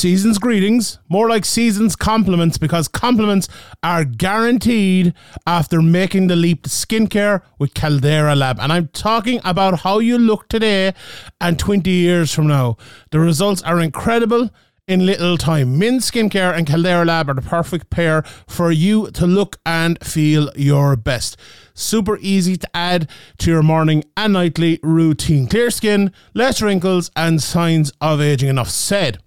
season's greetings, more like season's compliments, because compliments are guaranteed after making the leap to skincare with Caldera Lab. And I'm talking about how you look today and 20 years from now. The results are incredible in little time. Min Skincare and Caldera Lab are the perfect pair for you to look and feel your best. Super easy to add to your morning and nightly routine. Clear skin, less wrinkles, and signs of aging. Enough said.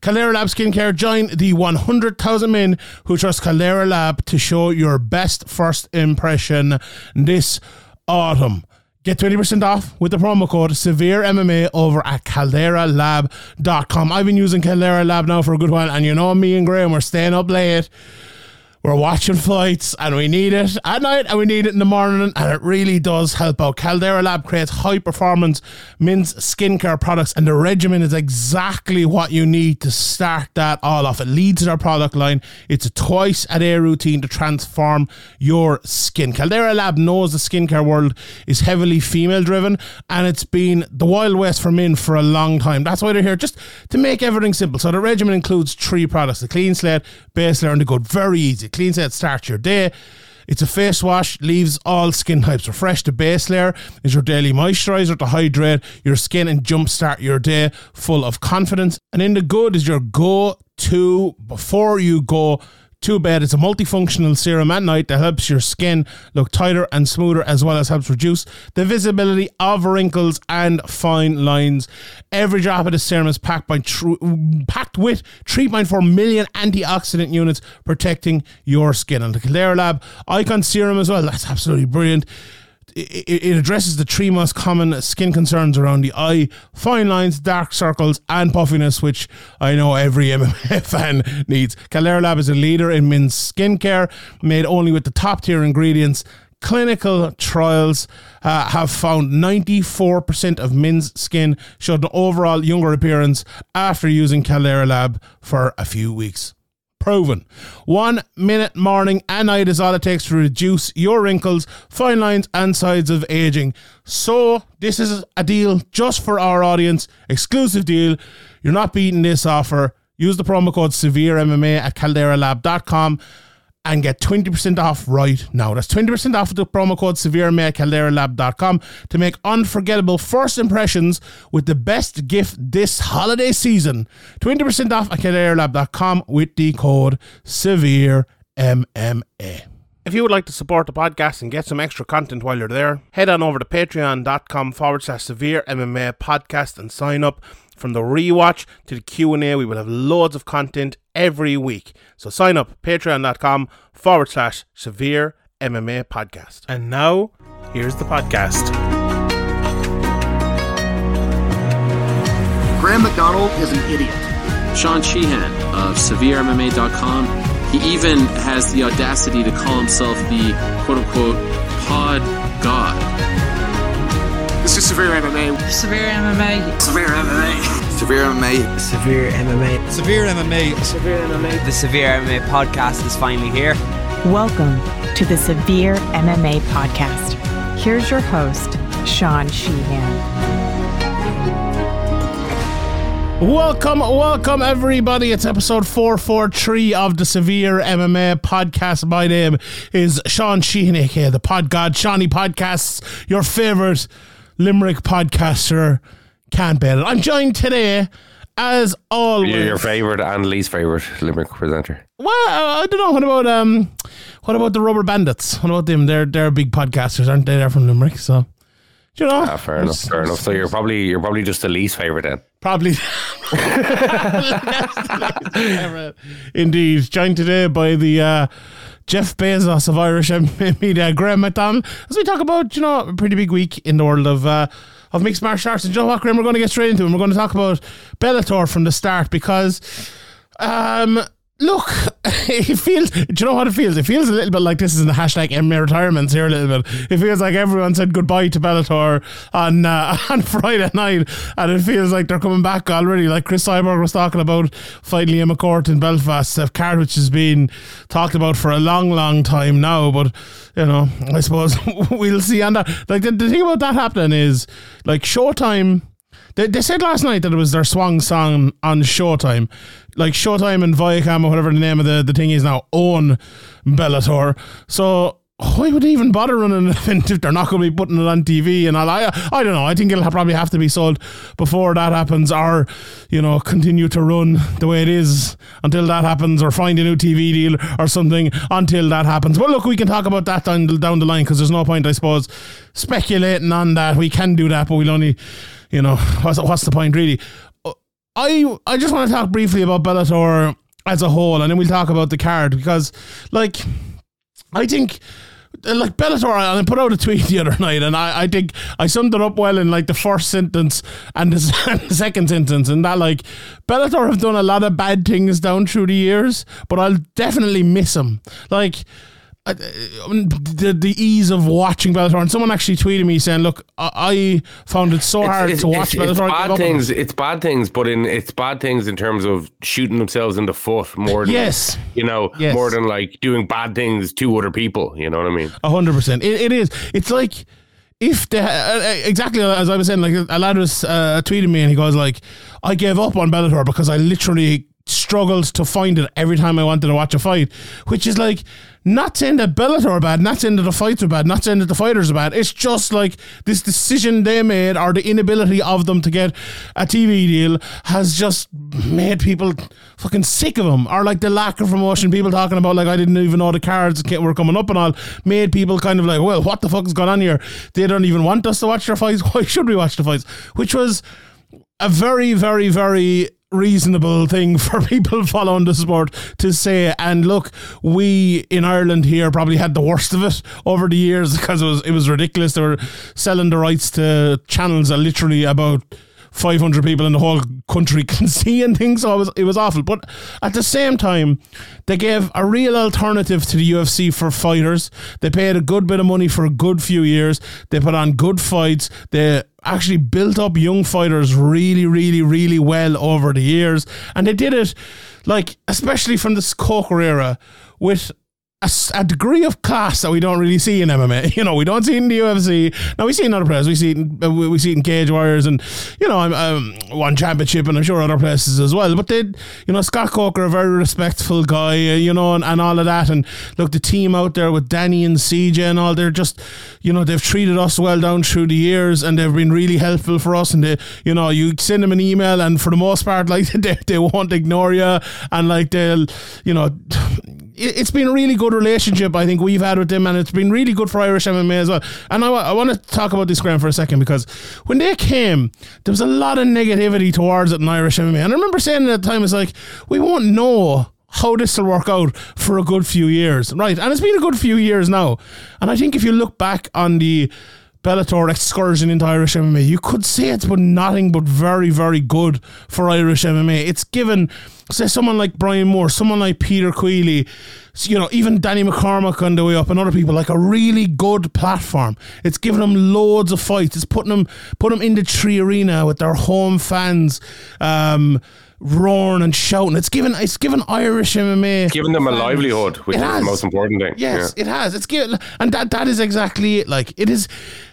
Caldera Lab Skincare join the 100,000 men who trust Caldera Lab to show your best first impression this autumn. Get 20% off with the promo code Severe MMA over at calderalab.com. I've been using Caldera Lab now for a good while, and you know me and Graeme, we're staying up late. We're watching flights and we need it at night and we need it in the morning and it really does help out. Caldera Lab creates high performance men's skincare products and the regimen is exactly what you need to start that all off. It leads their product line. It's a twice a day routine to transform your skin. Caldera Lab knows the skincare world is heavily female driven and it's been the Wild West for men for a long time. That's why they're here just to make everything simple. So the regimen includes three products the clean slate, base layer, and the good. Very easy. Clean slate starts your day. It's a face wash, leaves all skin types refreshed. The base layer is your daily moisturizer to hydrate your skin and jumpstart your day full of confidence. And in the good is your go to before you go to Bad It's a multifunctional serum at night that helps your skin look tighter and smoother, as well as helps reduce the visibility of wrinkles and fine lines. Every drop of the serum is packed by tr- packed with 3.4 million antioxidant units protecting your skin. And the Caldera Lab Icon Serum as well. That's absolutely brilliant it, it addresses the three most common skin concerns around the eye fine lines, dark circles, and puffiness, which I know every MMA fan needs. Caldera Lab is a leader in men's skincare, made only with the top tier ingredients. Clinical trials uh, have found 94% of men's skin showed an overall younger appearance after using Caldera Lab for a few weeks proven. One minute morning and night is all it takes to reduce your wrinkles, fine lines, and signs of aging. So, this is a deal just for our audience, exclusive deal. You're not beating this offer. Use the promo code SevereMMA at calderalab.com and get 20% off right now. That's 20% off with the promo code at to make unforgettable first impressions with the best gift this holiday season. 20% off at calderalab.com with the code SevereMMA. If you would like to support the podcast and get some extra content while you're there, head on over to patreon.com forward slash severe MMA podcast and sign up. From the rewatch to the Q&A, we will have loads of content every week. So sign up, patreon.com forward slash severe MMA podcast. And now, here's the podcast. Graeme McDonald is an idiot. Sean Sheehan of SevereMMA.com. He even has the audacity to call himself the quote unquote pod god. This is Severe MMA. Severe MMA. Severe MMA. Severe MMA. Severe MMA. Severe MMA. Severe MMA. The Severe MMA podcast is finally here. Welcome to the Severe MMA podcast. Here's your host, Sean Sheehan. Welcome, welcome everybody. It's episode 443 of the Severe MMA podcast. My name is Sean Sheehan, aka the Pod God, Shawnee Podcasts, your favorite Limerick podcaster. Can't bet it. I'm joined today, as always. You're your favorite and least favorite Limerick presenter. Well, I don't know. What about um, what about the Rubberbandits? What about them? They're they're big podcasters, aren't they? They're from Limerick, so do you know. Ah, fair enough. Fair enough. So you're probably you're probably just the least favorite then. Probably. Indeed. Joined today by the uh, Jeff Bezos of Irish media, Graeme McDonald, as we talk about, you know, a pretty big week in the world of uh, of mixed martial arts. And you know what, Graeme, we're going to get straight into it. We're going to talk about Bellator from the start because um, Look, it feels. Do you know what it feels? It feels a little bit like this is in the hashtag MMA retirements here a little bit. It feels like everyone said goodbye to Bellator on uh, on Friday night, and it feels like they're coming back already. Like Cris Cyborg was talking about fighting Leah McCourt in Belfast, a card which has been talked about for a long, long time now. But you know, I suppose we'll see. And like the, the thing about that happening is, like Showtime They, they said last night that it was their swang song on Showtime. Like Showtime and Viacom or whatever the name of the, the thing is now own Bellator. So why would they even bother running an event if they're not going to be putting it on TV and all? I, I don't know. I think it'll probably have to be sold before that happens, or you know, continue to run the way it is until that happens, or find a new TV deal or something until that happens. But look, we can talk about that down the, down the line because there's no point, I suppose, speculating on that. We can do that, but we'll only, you know, what's what's the point really? Uh, I I just want to talk briefly about Bellator as a whole, and then we'll talk about the card because, like, I think. Uh, Like Bellator, and I put out a tweet the other night, and I, I think I summed it up well in like the first sentence and the, and the second sentence, and that like Bellator have done a lot of bad things down through the years, but I'll definitely miss them. Like uh, the the ease of watching Bellator, and someone actually tweeted me saying, "Look, I, I found it so hard it's, to watch it's, it's Bellator." Bad things. It's bad things, but in it's bad things in terms of shooting themselves in the foot more than Yes. you know, Yes. more than like doing bad things to other people. You know what I mean? A hundred percent. It it is. It's like if they uh, uh, exactly as I was saying. Like a lad was uh, tweeting me, and he goes like, "I gave up on Bellator because I literally." Struggled to find it every time I wanted to watch a fight, which is like not saying that Bellator are bad, not saying that the fights are bad, not saying that the fighters are bad. It's just like this decision they made or the inability of them to get a TV deal has just made people fucking sick of them. Or like the lack of promotion, people talking about like I didn't even know the cards were coming up and all, made people kind of like, well, what the fuck is going on here? They don't even want us to watch their fights. Why should we watch the fights? Which was a very, very, very reasonable thing for people following the sport to say. And look, we in Ireland here probably had the worst of it over the years because it was it was ridiculous. They were selling the rights to channels that literally about 500 people in the whole country can see and things. So it was, it was awful. But at the same time, they gave a real alternative to the UFC for fighters. They paid a good bit of money for a good few years. They put on good fights. They actually built up young fighters really, really, really well over the years. And they did it, like, especially from the Coker era, with a, a degree of class that we don't really see in MMA. You know, we don't see it in the UFC. Now we see it in other places. We see it in, uh, we we see it in Cage Warriors and you know, I'm um, one championship and I'm sure other places as well. But they, you know, Scott Coker, a very respectful guy, uh, you know, and, and all of that. And look, the team out there with Danny and CJ and all, they're just, you know, they've treated us well down through the years and they've been really helpful for us. And they, you know, you send them an email and for the most part, like they, they won't ignore you and like they'll, you know it's been a really good relationship I think we've had with them, and it's been really good for Irish MMA as well. And I, I want to talk about this Graeme for a second because when they came, there was a lot of negativity towards it in Irish MMA, and I remember saying at the time, it's like we won't know how this will work out for a good few years, right? And it's been a good few years now, and I think if you look back on the Bellator excursion into Irish MMA, you could say it's been nothing but very, very good for Irish MMA. It's given, say, someone like Brian Moore, someone like Peter Queally, you know, even Danny McCormack on the way up, and other people like a really good platform. It's giving them loads of fights. It's putting them, put them in the 3Arena with their home fans. Um, roaring and shouting it's given it's given Irish MMA it's given them a livelihood, which It is has. the most important thing. Yes, Yeah. it has. It's given, and that that is exactly it. Like it is,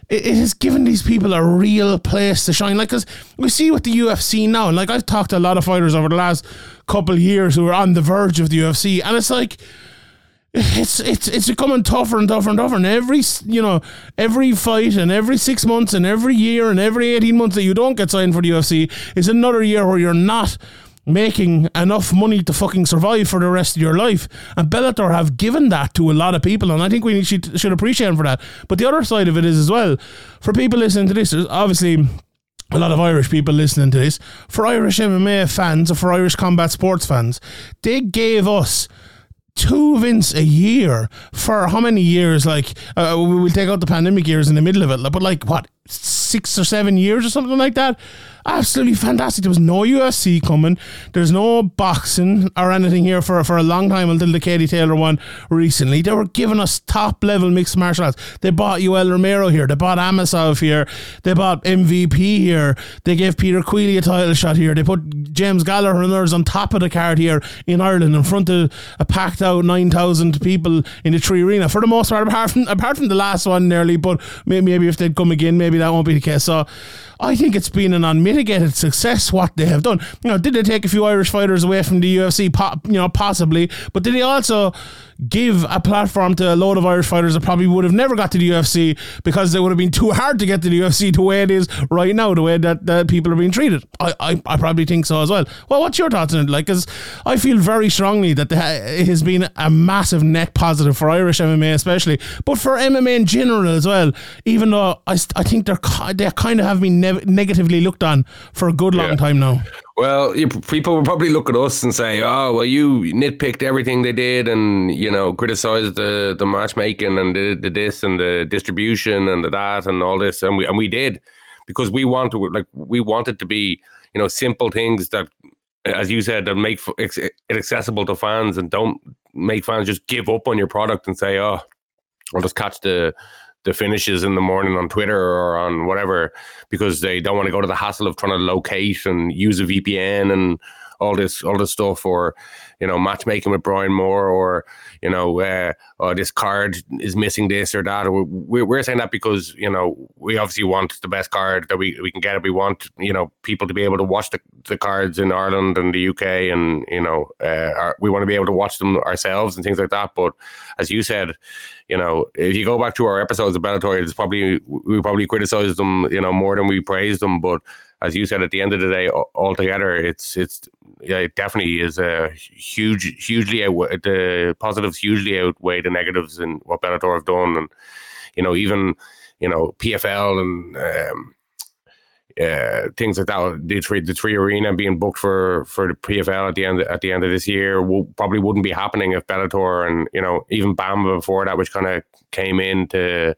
it, it has given these people a real place to shine. Like because we see with the UFC now, and like I've talked to a lot of fighters over the last couple of years who are on the verge of the UFC, and it's like. It's it's it's becoming tougher and tougher and tougher, and every you know every fight and every six months and every year and every eighteen months that you don't get signed for the UFC is another year where you're not making enough money to fucking survive for the rest of your life. And Bellator have given that to a lot of people, and I think we should, should appreciate them for that. But the other side of it is as well, for people listening to this, obviously a lot of Irish people listening to this, for Irish MMA fans or for Irish combat sports fans, they gave us two events a year for how many years? Like, uh, we will take out the pandemic years in the middle of it, but like what, six or seven years or something like that? Absolutely fantastic. There was no UFC coming. There's no boxing or anything here for for a long time until the Katie Taylor one recently. They were giving us top level mixed martial arts. They bought Yoel Romero here. They bought Amosov here. They bought MVP here. They gave Peter Queally a title shot here. They put James Gallagher and others on top of the card here in Ireland in front of a packed out 9,000 people in the 3Arena for the most part, apart from, apart from the last one nearly. But may- maybe if they'd come again, maybe that won't be the case. So I think it's been an unmitigated success what they have done. You know, did they take a few Irish fighters away from the UFC? Po- you know, possibly, but did they also give a platform to a load of Irish fighters that probably would have never got to the UFC because they would have been too hard to get to the UFC the way it is right now, the way that, that people are being treated. I, I, I probably think so as well. Well, what's your thoughts on it? Like, because I feel very strongly that there it has been a massive net positive for Irish MMA, especially, but for MMA in general as well. Even though I, I think they're they kind of have been ne- negatively looked on for a good long Yeah. time now. Well, you, people will probably look at us and say, "Oh, well, you nitpicked everything they did, and you know, criticized the the matchmaking and the, the this and the distribution and the that and all this," and we and we did because we want to like we wanted to be you know simple things that, as you said, that make it accessible to fans and don't make fans just give up on your product and say, "Oh, I'll just catch the." The finishes in the morning on Twitter or on whatever because they don't want to go to the hassle of trying to locate and use a VPN and all this all this stuff or you know matchmaking with Brian Moore or you know uh, oh, this card is missing this or that. We're, we're saying that because you know we obviously want the best card that we, we can get. We want you know people to be able to watch the, the cards in Ireland and the UK and you know uh, our, we want to be able to watch them ourselves and things like that. But as you said you know, if you go back to our episodes of Bellator, it's probably we probably criticized them, you know, more than we praised them. But as you said, at the end of the day, al- altogether, it's it's yeah, it definitely is a huge, hugely outweigh the positives hugely outweigh the negatives in what Bellator have done, and you know, even you know PFL and. Um, uh, things like that. The three, the three arena being booked for for the PFL at the end at the end of this year will probably wouldn't be happening if Bellator and you know even BAMMA before that, which kind of came in to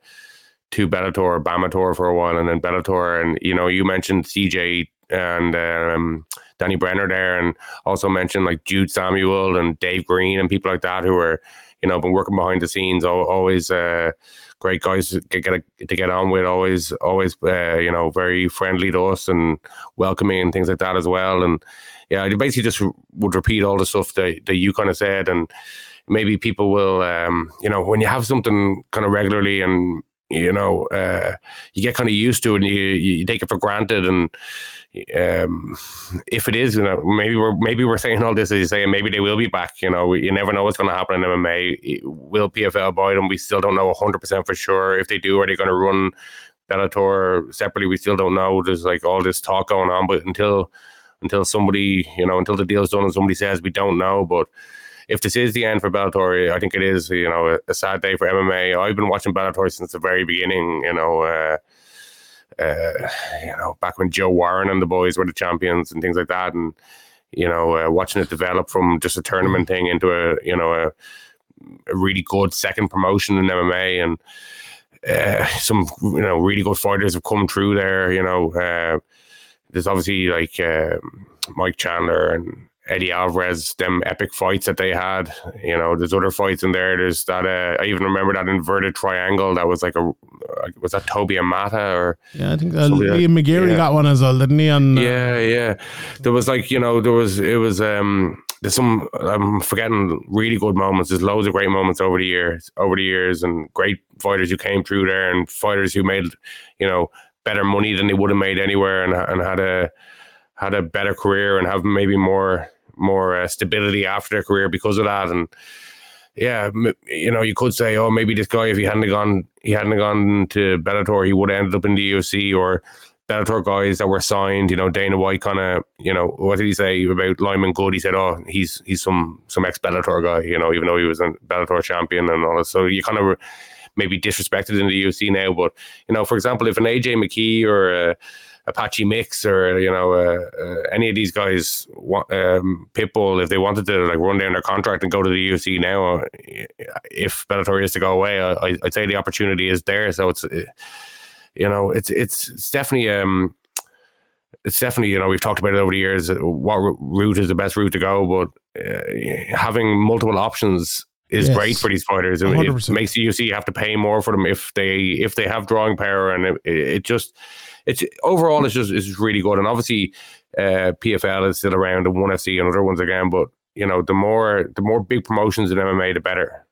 Bellator, Bamator for a while, and then Bellator, and you know you mentioned CJ and um, Danny Brenner there, and also mentioned like Jude Samuel and Dave Green and people like that who are you know been working behind the scenes, always. Uh, great guys to get, get to get on with. Always, always, uh, you know, very friendly to us and welcoming and things like that as well. And yeah, I basically just would repeat all the stuff that, that you kind of said, and maybe people will, um, you know, when you have something kind of regularly and you know, uh, you get kind of used to it and you, you take it for granted. And um, if it is, you know, maybe we're maybe we're saying all this as you say, and maybe they will be back. You know, you never know what's going to happen in MMA. Will PFL buy them? We still don't know hundred percent for sure. If they do, are they going to run Bellator separately? We still don't know. There's like all this talk going on, but until until somebody, you know, until the deal's done and somebody says we don't know, but if this is the end for Bellator, I think it is, you know, a, sad day for MMA. I've been watching Bellator since the very beginning, you know, uh, uh, you know, back when Joe Warren and the boys were the champions and things like that, and you know, uh, watching it develop from just a tournament thing into a, you know, a, a really good second promotion in MMA, and uh, some, you know, really good fighters have come through there. You know, uh, there's obviously like uh, Mike Chandler and Eddie Alvarez, them epic fights that they had. You know, there's other fights in there. There's that. Uh, I even remember that inverted triangle that was like a was that Toby Amata or Yeah, I think uh, Somebody like- Liam McGeary yeah. got one as well, didn't he? And uh, yeah, yeah. There was like you know there was it was um there's some I'm forgetting really good moments. There's loads of great moments over the years over the years and great fighters who came through there and fighters who made you know better money than they would have made anywhere and and had a had a better career and have maybe more more uh, stability after their career because of that and yeah, you know, you could say, oh, maybe this guy, if he hadn't gone, he hadn't gone to Bellator, he would have ended up in the UFC or Bellator guys that were signed. You know, Dana White kind of, you know, what did he say about Lyman Good? He said, oh, he's he's some some ex Bellator guy. You know, even though he was a Bellator champion and all. So you kind of maybe disrespected in the UFC now. But you know, for example, if an AJ McKee or a Patchy Mix or you know uh, uh, any of these guys, um, Pitbull, if they wanted to like run down their contract and go to the UFC now, uh, if Bellator is to go away, I, I'd say the opportunity is there. So it's uh, you know it's it's it's definitely um it's definitely you know we've talked about it over the years what route is the best route to go, but uh, having multiple options is Yes. great for these fighters. and It 100%. makes the UFC have to pay more for them if they if they have drawing power, and it, it just it's overall it's just it's really good. And obviously, uh, PFL is still around, and One FC and other ones again. But you know, the more the more big promotions in MMA, the better.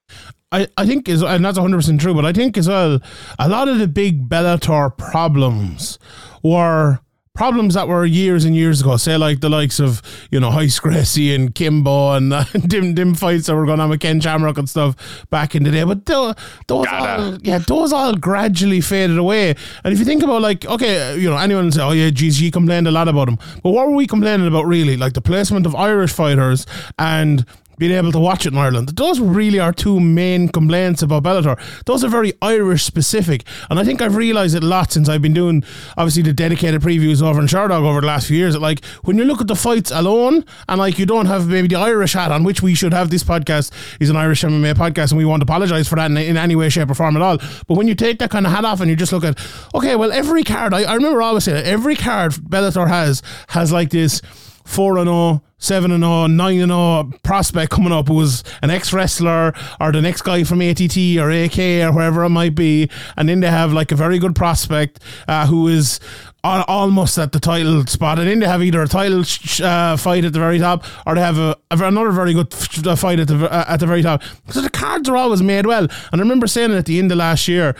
I, I think is and that's 100% true, but I think as well a lot of the big Bellator problems were problems that were years and years ago, say like the likes of you know Royce Gracie and Kimbo and uh, dim dim fights that were going on with Ken Shamrock and stuff back in the day, but those, those all, yeah, those all gradually faded away. And if you think about like, okay, you know, anyone say, oh yeah, geez, you complained a lot about them, but what were we complaining about really? Like the placement of Irish fighters and being able to watch it in Ireland. Those really are two main complaints about Bellator. Those are very Irish specific. And I think I've realised it a lot since I've been doing obviously the dedicated previews over in Sherdog over the last few years. That like when you look at the fights alone and like you don't have maybe the Irish hat on, which we should have this podcast is an Irish MMA podcast and we won't apologise for that in, in, any way, shape or form at all. But when you take that kind of hat off and you just look at, okay, well every card, I, I remember always saying every card Bellator has has like this 4 and 0, 7 and 0, 9 and 0 prospect coming up who was an ex wrestler or the next guy from ATT or AK or wherever it might be. And then they have like a very good prospect uh, who is almost at the title spot. And then they have either a title uh, fight at the very top or they have a, another very good fight at the, uh, at the very top. So the cards are always made well. And I remember saying it at the end of last year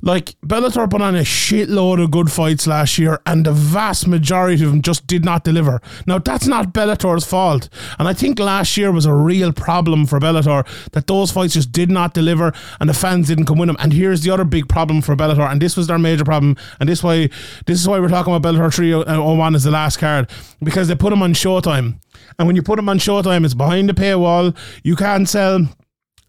like Bellator put on a shitload of good fights last year, and the vast majority of them just did not deliver. Now that's not Bellator's fault, and I think last year was a real problem for Bellator that those fights just did not deliver, and the fans didn't come win them. And here's the other big problem for Bellator, and this was their major problem, and this why this is why we're talking about Bellator 301 as the last card because they put them on Showtime, and when you put them on Showtime, it's behind the paywall. You can't sell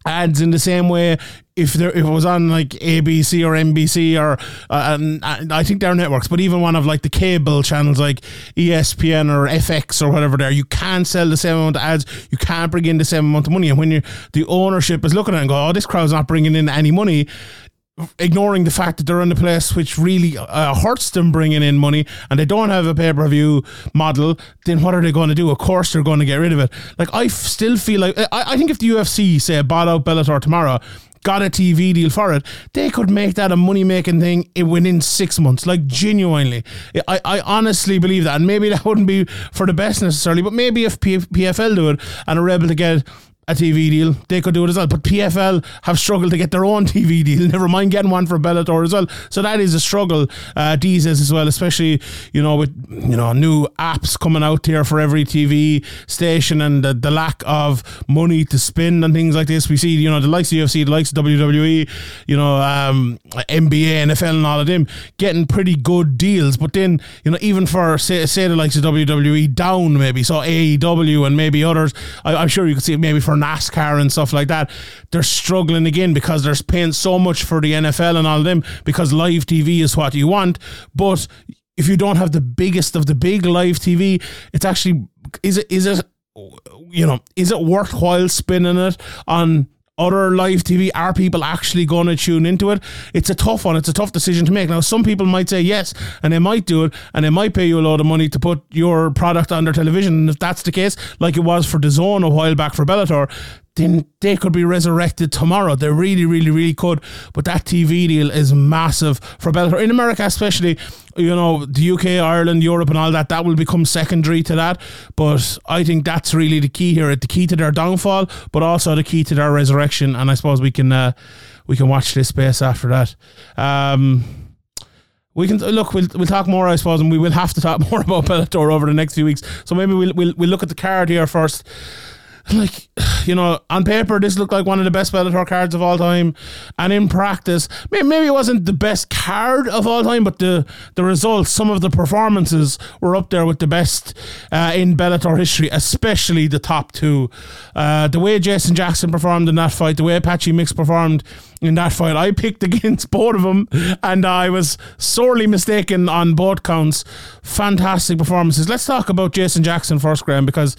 ads in the same way if there if it was on like ABC or NBC or uh, and I think they're networks, but even one of like the cable channels like ESPN or FX or whatever there, you can't sell the same amount of ads, you can't bring in the same amount of money, and when you the ownership is looking at it and go, oh, this crowd's not bringing in any money, ignoring the fact that they're in a place which really uh, hurts them bringing in money and they don't have a pay per view model, then what are they going to do? Of course, they're going to get rid of it. Like, I f- still feel like, I, I think if the UFC, say, bought out Bellator tomorrow, got a TV deal for it, they could make that a money making thing within six months. Like genuinely, I, I honestly believe that. And maybe that wouldn't be for the best necessarily, but maybe if P- PFL do it and are able to get a TV deal, they could do it as well. But PFL have struggled to get their own TV deal. Never mind getting one for Bellator as well. So that is a struggle uh, these days as well, especially you know with you know new apps coming out here for every TV station and the, the lack of money to spend and things like this. We see you know the likes of UFC, the likes of WWE, you know um, NBA, NFL, and all of them getting pretty good deals. But then you know even for say, say the likes of WWE down maybe so AEW and maybe others, I, I'm sure you could see maybe for NASCAR and stuff like that, they're struggling again because they're paying so much for the NFL and all of them because live TV is what you want. But if you don't have the biggest of the big live TV, it's actually is it is it you know is it worthwhile spinning it on other live TV? Are people actually going to tune into it? It's a tough one. It's a tough decision to make. Now, some people might say yes, and they might do it, and they might pay you a lot of money to put your product on their television. And if that's the case, like it was for DAZN a while back for Bellator, then they could be resurrected tomorrow. They really, really, really could. But that TV deal is massive for Bellator in America, especially. You know, the UK, Ireland, Europe, and all that. That will become secondary to that. But I think that's really the key here. The key to their downfall, but also the key to their resurrection. And I suppose we can uh, we can watch this space after that. Um, we can look. We'll we'll talk more, I suppose, and we will have to talk more about Bellator over the next few weeks. So maybe we'll we'll, we'll look at the card here first like you know on paper this looked like one of the best Bellator cards of all time. And in practice maybe it wasn't the best card of all time but the the results some of the performances were up there with the best uh, in Bellator history especially the top two. Uh, the way Jason Jackson performed in that fight the way Patchy Mix performed in that fight I picked against both of them and I was sorely mistaken on both counts. Fantastic performances. Let's talk about Jason Jackson first Graeme because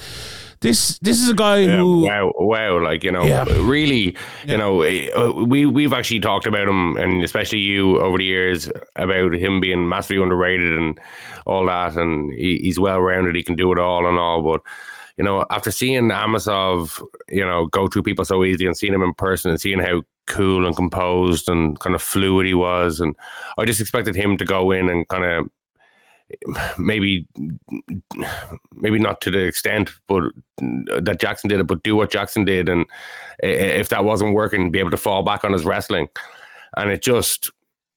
this this is a guy yeah, who wow wow like you know Yeah. really Yeah. you know uh, we we've actually talked about him and especially you over the years about him being massively underrated and all that and he, he's well rounded he can do it all and all but you know after seeing Amosov you know go through people so easy and seeing him in person and seeing how cool and composed and kind of fluid he was and I just expected him to go in and kind of maybe maybe not to the extent but that Jackson did it but do what Jackson did and if that wasn't working be able to fall back on his wrestling and it just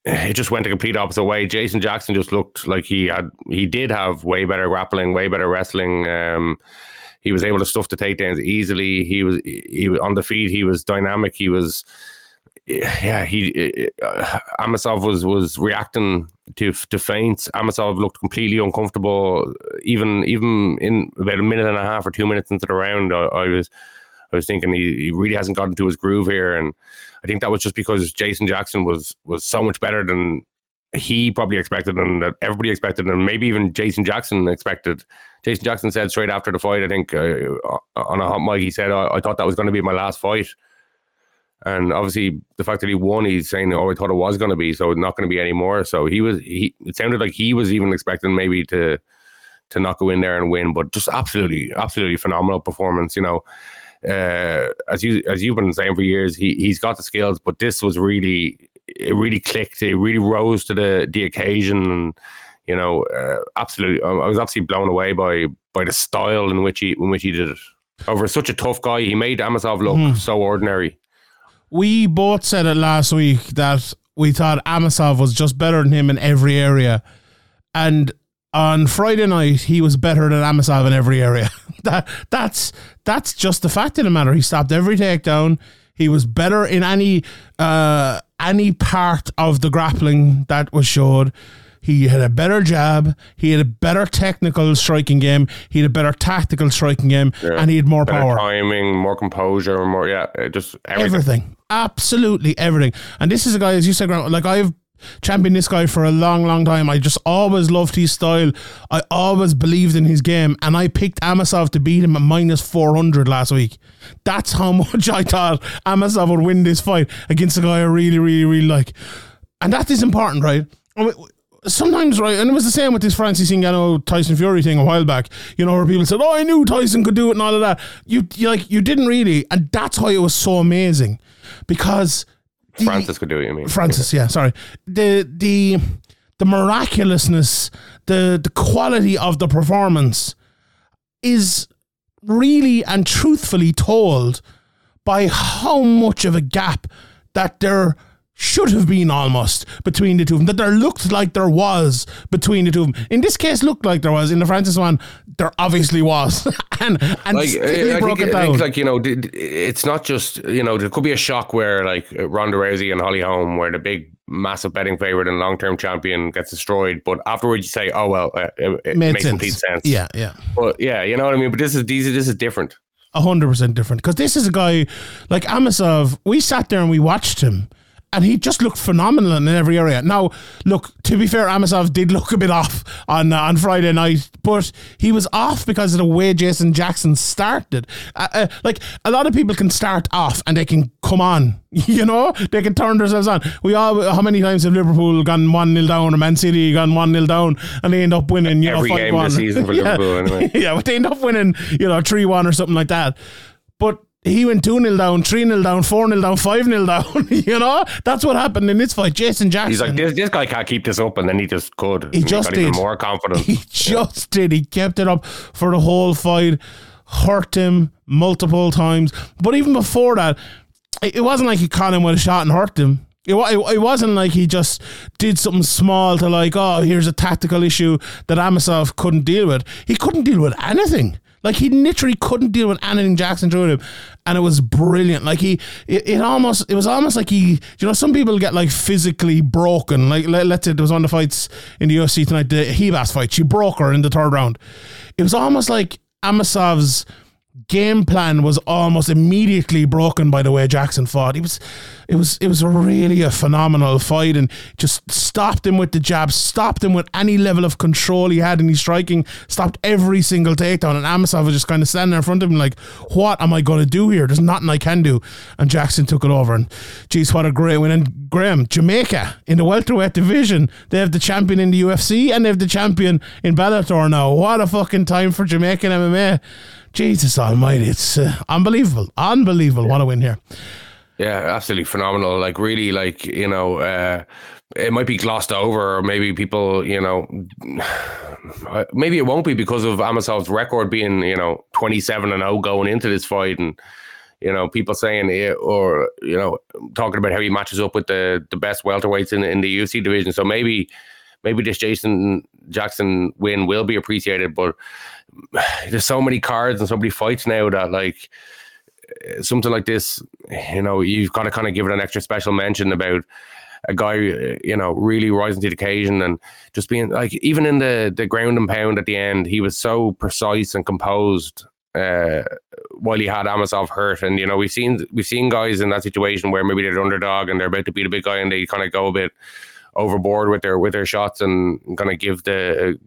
it just went the complete opposite way. Jason Jackson just looked like he had he did have way better grappling, way better wrestling. Um, he was able to stuff the takedowns easily. He was he was on the feet. He was dynamic. He was yeah. He uh, Amosov was was reacting to to feints. Amosov looked completely uncomfortable. Even even in about a minute and a half or two minutes into the round, I, I was I was thinking he, he really hasn't gotten to his groove here, and I think that was just because Jason Jackson was was so much better than he probably expected and that everybody expected, and maybe even Jason Jackson expected. Jason Jackson said straight after the fight, I think uh, on a hot mic, he said, I, I thought that was going to be my last fight. And obviously, the fact that he won, he's saying, "Oh, I thought it was going to be, so it's not going to be anymore." So he was. He it sounded like he was even expecting maybe to to not go in there and win, but just absolutely, absolutely phenomenal performance. You know, uh, as you as you've been saying for years, he he's got the skills, but this was really it really clicked. It really rose to the the occasion, and you know, uh, absolutely, I was absolutely blown away by by the style in which he in which he did it. Over such a tough guy, he made Amosov look Hmm. so ordinary. We both said it last week that we thought Amosov was just better than him in every area. And on Friday night, he was better than Amosov in every area. that that's that's just the fact of the matter. He stopped every takedown. He was better in any uh, any part of the grappling that was showed. He had a better jab. He had a better technical striking game. He had a better tactical striking game, and he had more Better power timing, more composure, more yeah, just everything. everything. Absolutely everything. And this is a guy, as you said, Grant, like I've championed this guy for a long, long time. I just always loved his style. I always believed in his game. And I picked Amosov to beat him at minus 400 last week. That's how much I thought Amosov would win this fight against a guy I really, really, really like. And that is important, right? Sometimes, right, and it was the same with this Francis Ngannou Tyson Fury thing a while back. You know, where people said, "Oh, I knew Tyson could do it" and all of that. You, you like, you didn't really, and that's why it was so amazing, because the- Francis could do it. You mean Francis, yeah, sorry. The the the miraculousness, the the quality of the performance is really and truthfully told by how much of a gap that there should have been almost between the two of them. That there looked like there was between the two of them. In this case, looked like there was. In the Francis one, there obviously was, and and like I, I broke think, it I down. think like you know it's not just you know there could be a shock where like Ronda Rousey and Holly Holm where the big massive betting favorite and long term champion gets destroyed but afterwards you say oh well uh, it, it makes sense. complete sense Yeah, yeah. but yeah you know what I mean but this is these this is different a hundred percent different because this is a guy like Amosov. We sat there and we watched him, and he just looked phenomenal in every area. Now, look to be fair, Amosov did look a bit off on uh, on Friday night, but he was off because of the way Jason Jackson started. Uh, uh, like a lot of people can start off and they can come on, you know, they can turn themselves on. We all how many times have Liverpool gone one 0 down or Man City gone one 0 down and they end up winning? You Every know, game this 5-1. season for Yeah. Liverpool, anyway. yeah, but they end up winning, you know, 3 1 or something like that. But he went 2 0 down, 3 0 down, 4 0 down, 5 0 down. you know, that's what happened in this fight. Jason Jackson. he's like this, this guy can't keep this up and then he just could He just got even did. more confident He just did. He kept it up for the whole fight, hurt him multiple times. But even before that, it it wasn't like he caught him with a shot and hurt him. It, it, it wasn't like he just did something small to like, oh, here's a tactical issue that Amosov couldn't deal with. He couldn't deal with anything. Like he literally couldn't deal with anything Jackson threw at him, and it was brilliant. Like he, it, it almost, it was almost like he, you know, some people get like physically broken. Like let, let's say there was one of the fights in the UFC tonight, the Hebas fight. She broke her in the third round. It was almost like Amosov's game plan was almost immediately broken by the way Jackson fought. He was it was it was really a phenomenal fight and just stopped him with the jab, stopped him with any level of control he had in his striking, stopped every single takedown and Amosov was just kind of standing there in front of him like, what am I gonna do here? There's nothing I can do. And Jackson took it over and geez what a great win. And Graeme, Jamaica in the welterweight division, they have the champion in the UFC and they have the champion in Bellator now. What a fucking time for Jamaican MMA. Jesus Almighty, it's uh, unbelievable, unbelievable. What a win here! Yeah, absolutely phenomenal. Like really, like you know, uh, it might be glossed over, or maybe people, you know, uh, maybe it won't be because of Amosov's record being, you know, twenty seven and zero going into this fight, and you know, people saying it or you know, talking about how he matches up with the the best welterweights in in the UFC division. So maybe maybe this Jason Jackson win will be appreciated, but there's so many cards and so many fights now that like something like this, you know, you've got to kind of give it an extra special mention about a guy, you know, really rising to the occasion and just being like, even in the the ground and pound at the end, he was so precise and composed. Uh, while he had Amosov hurt, and you know we've seen we've seen guys in that situation where maybe they're the underdog and they're about to beat a big guy and they kind of go a bit overboard with their with their shots and kind of give the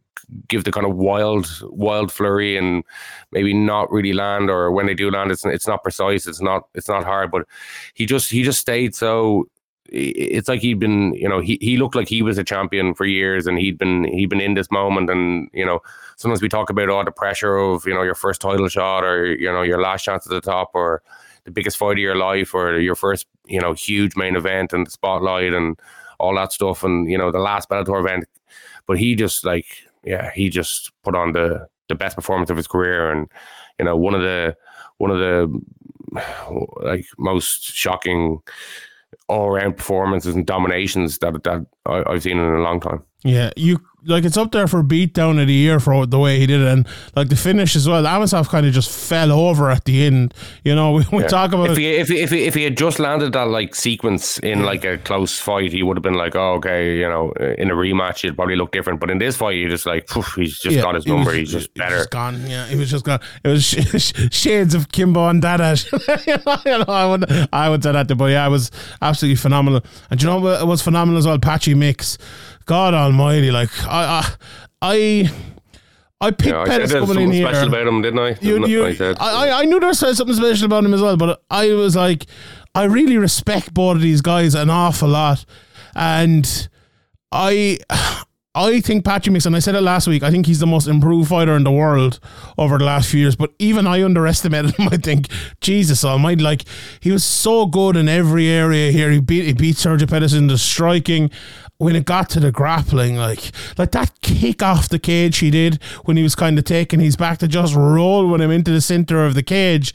give the kind of wild wild flurry and maybe not really land or when they do land it's it's not precise it's not it's not hard but he just he just stayed so it's like he'd been you know he, he looked like he was a champion for years and he'd been he'd been in this moment and you know sometimes we talk about all the pressure of you know your first title shot or you know your last chance at the top or the biggest fight of your life or your first you know huge main event and the spotlight and all that stuff and you know the last Bellator event but he just like yeah he just put on the the best performance of his career and you know one of the one of the like most shocking all around performances and dominations that that I, I've seen in a long time. Yeah, you like it's up there for beat down of the year for the way he did it, and like the finish as well. Amosov kind of just fell over at the end. You know, we, we Yeah. talk about if he, if he if he if he had just landed that like sequence in like a close fight, he would have been like, oh, okay, you know, uh, in a rematch, it'd probably look different. But in this fight, you just like, poof, he's just Yeah, got his he was- number. he's just he was better. gone. Yeah, he was just gone. It was sh- sh- shades of Kimbo and Dada. you, know, I would I would say that, but yeah, it was absolutely phenomenal. And do you know what was phenomenal as well? Patchy Mix. God Almighty, like I I I, I picked Yeah, I Pettis there's coming in something here. special about him, didn't I? you, Didn't you, I, said, I, I- I knew there was something special about him as well, but I was like, I really respect both of these guys an awful lot, and I. I think Patrick Mix, and I said it last week, I think he's the most improved fighter in the world over the last few years. But even I underestimated him. I think, Jesus Almighty, like he was so good in every area here. He beat he beat Sergio Pettis in the striking. When it got to the grappling, like like that kick off the cage he did when he was kind of taking his back to just roll with him into the center of the cage,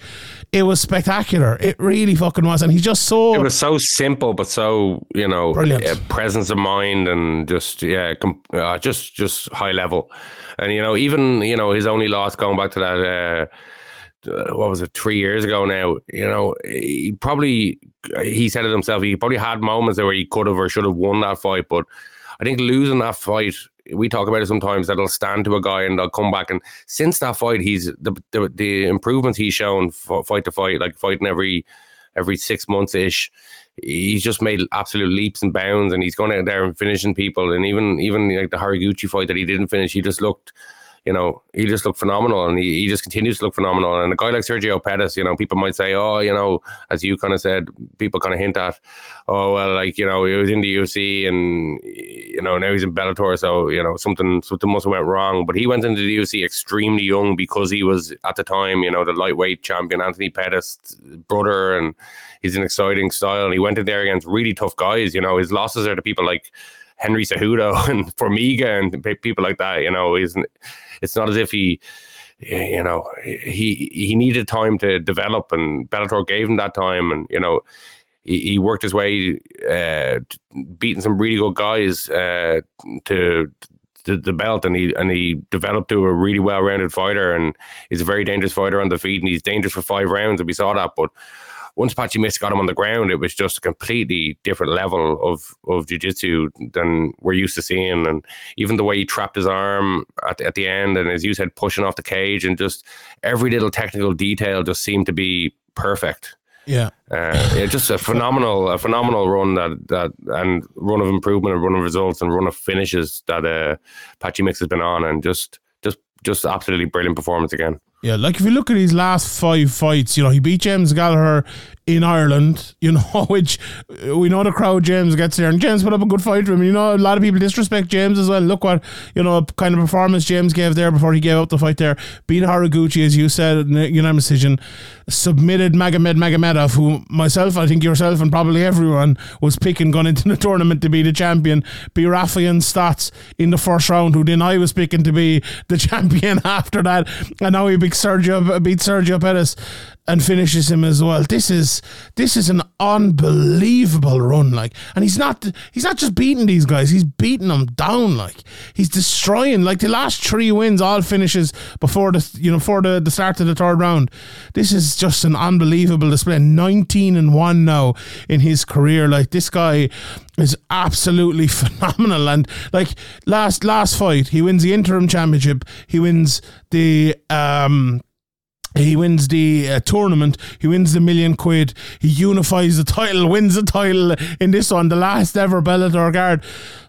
it was spectacular. It really fucking was, and he just so it was so simple, but so you know, uh, presence of mind and just yeah, com- uh, just just high level. And you know, even you know his only loss going back to that. Uh, uh, what was it? Three years ago now. You know, he probably he said it himself. He probably had moments there where he could have or should have won that fight, but I think losing that fight. We talk about it sometimes that'll stand to a guy and they'll come back. And since that fight, he's the the, the improvements he's shown fight to fight, like fighting every every six months ish. He's just made absolute leaps and bounds, and he's going out there and finishing people. And even even like the Horiguchi fight that he didn't finish, he just looked, you know, he just looked phenomenal, and he, he just continues to look phenomenal. And a guy like Sergio Pettis, you know, people might say, oh, you know, as you kind of said, people kind of hint at, oh well, like you know, he was in the UFC, and you know now he's in Bellator, so you know something something must have went wrong. But he went into the UFC extremely young because he was at the time, you know, the lightweight champion Anthony Pettis' brother, and he's an exciting style. And he went in there against really tough guys. You know, his losses are to people like Henry Cejudo and Formiga and people like that. You know, he's it's not as if he, you know, he he needed time to develop, and Bellator gave him that time, and you know. He, he worked his way, uh, beating some really good guys uh, to the, the belt, and he and he developed to a really well-rounded fighter, and he's a very dangerous fighter on the feet, and he's dangerous for five rounds, and we saw that. But once Patchy Mix got him on the ground, it was just a completely different level of of jiu-jitsu than we're used to seeing. And even the way he trapped his arm at, at the end and as you said, pushing off the cage and just every little technical detail just seemed to be perfect. yeah. Uh, yeah, just a phenomenal, a phenomenal run that that and run of improvement and run of results and run of finishes that uh, Patchy Mix has been on, and just just just absolutely brilliant performance again. Yeah, like if you look at his last five fights, you know, he beat James Gallagher in Ireland, you know, which uh, we know the crowd James gets there, and James put up a good fight for him. You know, a lot of people disrespect James as well. Look what, you know, kind of performance James gave there before he gave up the fight there. Beat Horiguchi, as you said, unanimous decision. Submitted Magomed Magomedov, who myself, I think yourself, and probably everyone was picking going into the tournament to be the champion. Beat Raufeon Stots in the first round, who then I was picking to be the champion after that. And now he Sergio, beat Sergio Pettis. And finishes him as well. This is this is an unbelievable run, like, and he's not he's not just beating these guys; he's beating them down, like he's destroying. Like the last three wins, all finishes before the you know for the, the start of the third round. This is just an unbelievable display. Nineteen and one now in his career. Like this guy is absolutely phenomenal, and like last last fight, he wins the interim championship. He wins the um he wins the uh, tournament. He wins the million quid. He unifies the title, wins the title in this one, the last ever Bellator guard.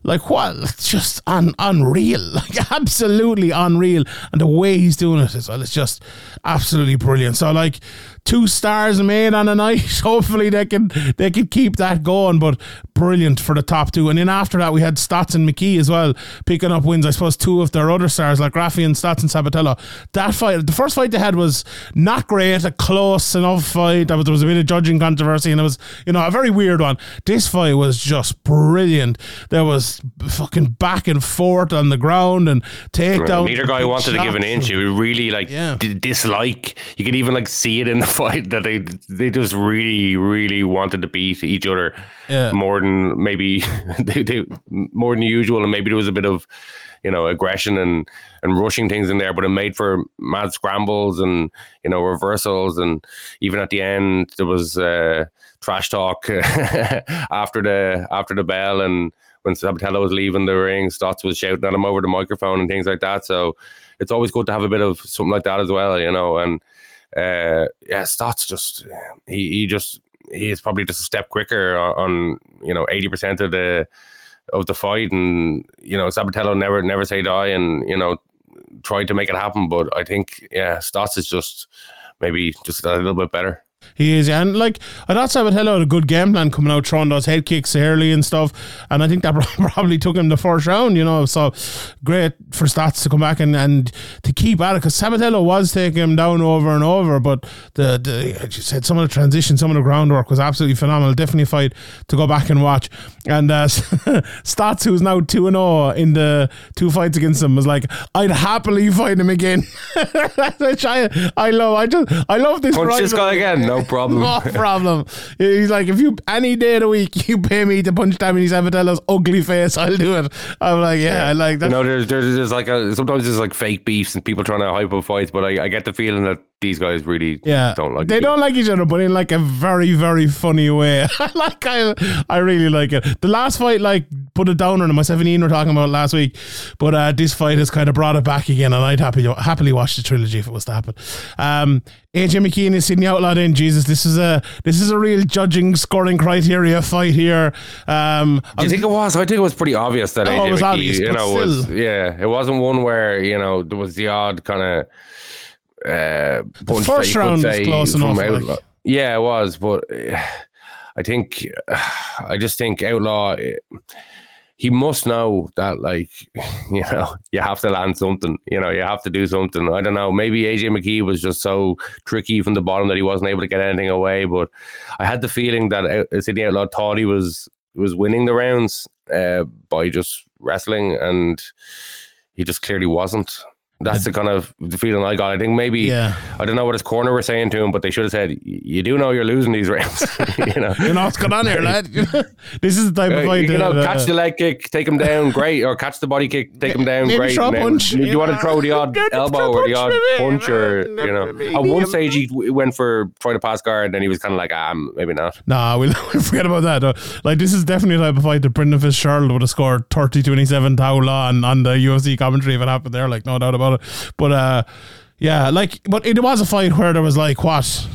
Like what? It's just un- unreal. Like absolutely unreal. And the way he's doing it as well, it's just absolutely brilliant. So like two stars made on a night. Hopefully they can they can keep that going. But brilliant for the top two. And then after that we had Stots and McKee as well picking up wins. I suppose two of their other stars like Rafi and Stots and Sabatello. That fight, the first fight they had was not great, a close enough fight. There was, there was a bit of judging controversy and it was you know a very weird one. This fight was just brilliant. There was fucking back and forth on the ground and takedown. Neither guy wanted to give an inch. He really like Yeah. d- dislike. You could even like see it in the fight that they they just really really wanted to beat each other Yeah. more than maybe they, they more than usual, and maybe there was a bit of you know aggression and and rushing things in there, but it made for mad scrambles and you know reversals, and even at the end there was uh, trash talk after the after the bell and when Sabatello was leaving the ring, Stots was shouting at him over the microphone and things like that. So it's always good to have a bit of something like that as well, you know. And uh, yeah, Stots just he, he just he is probably just a step quicker on, on you know eighty percent of the of the fight, and you know Sabatello never never say die, and you know tried to make it happen. But I think yeah, Stots is just maybe just a little bit better. He is, and like I thought Sabatello had a good game plan coming out, throwing those head kicks early and stuff, and I think that probably took him the first round, you know. So great for Stots to come back and, and to keep at it because Sabatello was taking him down over and over, but the, the as you said some of the transition, some of the groundwork was absolutely phenomenal. Definitely a fight to go back and watch. And uh, Stots, who's now two and zero in the two fights against him, was like, I'd happily fight him again, I I love. I just I love this. Punch this guy again, no problem. No problem. He's like, if you any day of the week you pay me to punch Damien Sabatello's ugly face, I'll do it. I'm like, yeah, I like that. You know, there's, there's there's like a sometimes there's like fake beefs and people trying to hype up fights, but I, I get the feeling that these guys really yeah, don't like they don't like each other, but in like a very, very funny way. I like, I, I really like it. The last fight, like, put it down on him. Myself and Ian were talking about last week, but uh, this fight has kind of brought it back again, and I'd happy happily watch the trilogy if it was to happen. Um, AJ McKean is Sydney Outlaw. In Jesus, this is a this is a real judging scoring criteria fight here. Um, Do you think it was? I think it was pretty obvious that Oh, AJ it was McKee, obvious, you know, was yeah, it wasn't one where you know there was the odd kind of uh, punch that first round was close enough, like- Yeah, it was, but uh, I think I just think Outlaw. uh, He must know that, like, you know, you have to land something. You know, you have to do something. I don't know. Maybe AJ McKee was just so tricky from the bottom that he wasn't able to get anything away. But I had the feeling that Out- Sydney Outlaw thought he was was winning the rounds uh, by just wrestling, and he just clearly wasn't. That's the kind of the feeling I got. I think maybe Yeah. I don't know what his corner were saying to him, but they should have said, "You do know you're losing these rounds." you know, you know what's going on here, lad. this is the type of Uh, fight. you know, uh, catch the leg kick, take him down, great, or catch the body kick, take him down, great. punch, You, you want to throw the odd elbow or the odd punch, or you know. At one stage, he went for trying to pass guard, and then he was kind of like, "Ah, maybe not." Nah, we'll, we'll forget about that. though. Like, this is definitely a type of fight that Brendan Fitzgerald would have scored 30 27 Tau on, on the UFC commentary if it happened there, like, no doubt about it. But, uh, yeah, like, but it was a fight where there was, like, what?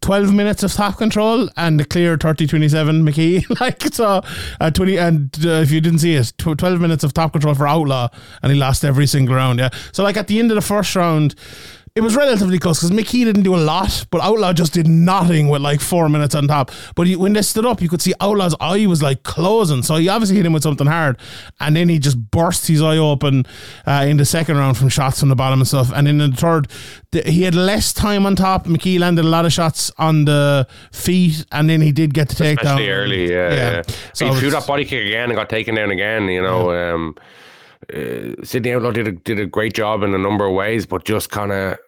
12 minutes of top control and a clear 30 27 McKee. like, so, uh, 20, and uh, if you didn't see it, tw- 12 minutes of top control for Outlaw, and he lost every single round, yeah. So, like, at the end of the first round, it was relatively close because McKee didn't do a lot, but Outlaw just did nothing with like four minutes on top. But he, when they stood up, you could see Outlaw's eye was like closing. So he obviously hit him with something hard. And then he just burst his eye open uh, in the second round from shots from the bottom and stuff. And in the third, the, he had less time on top. McKee landed a lot of shots on the feet, and then he did get the takedown. Early, yeah. yeah. So he threw that body kick again and got taken down again. You know, um, uh, Sydney Outlaw did a, did a great job in a number of ways, but just kind of,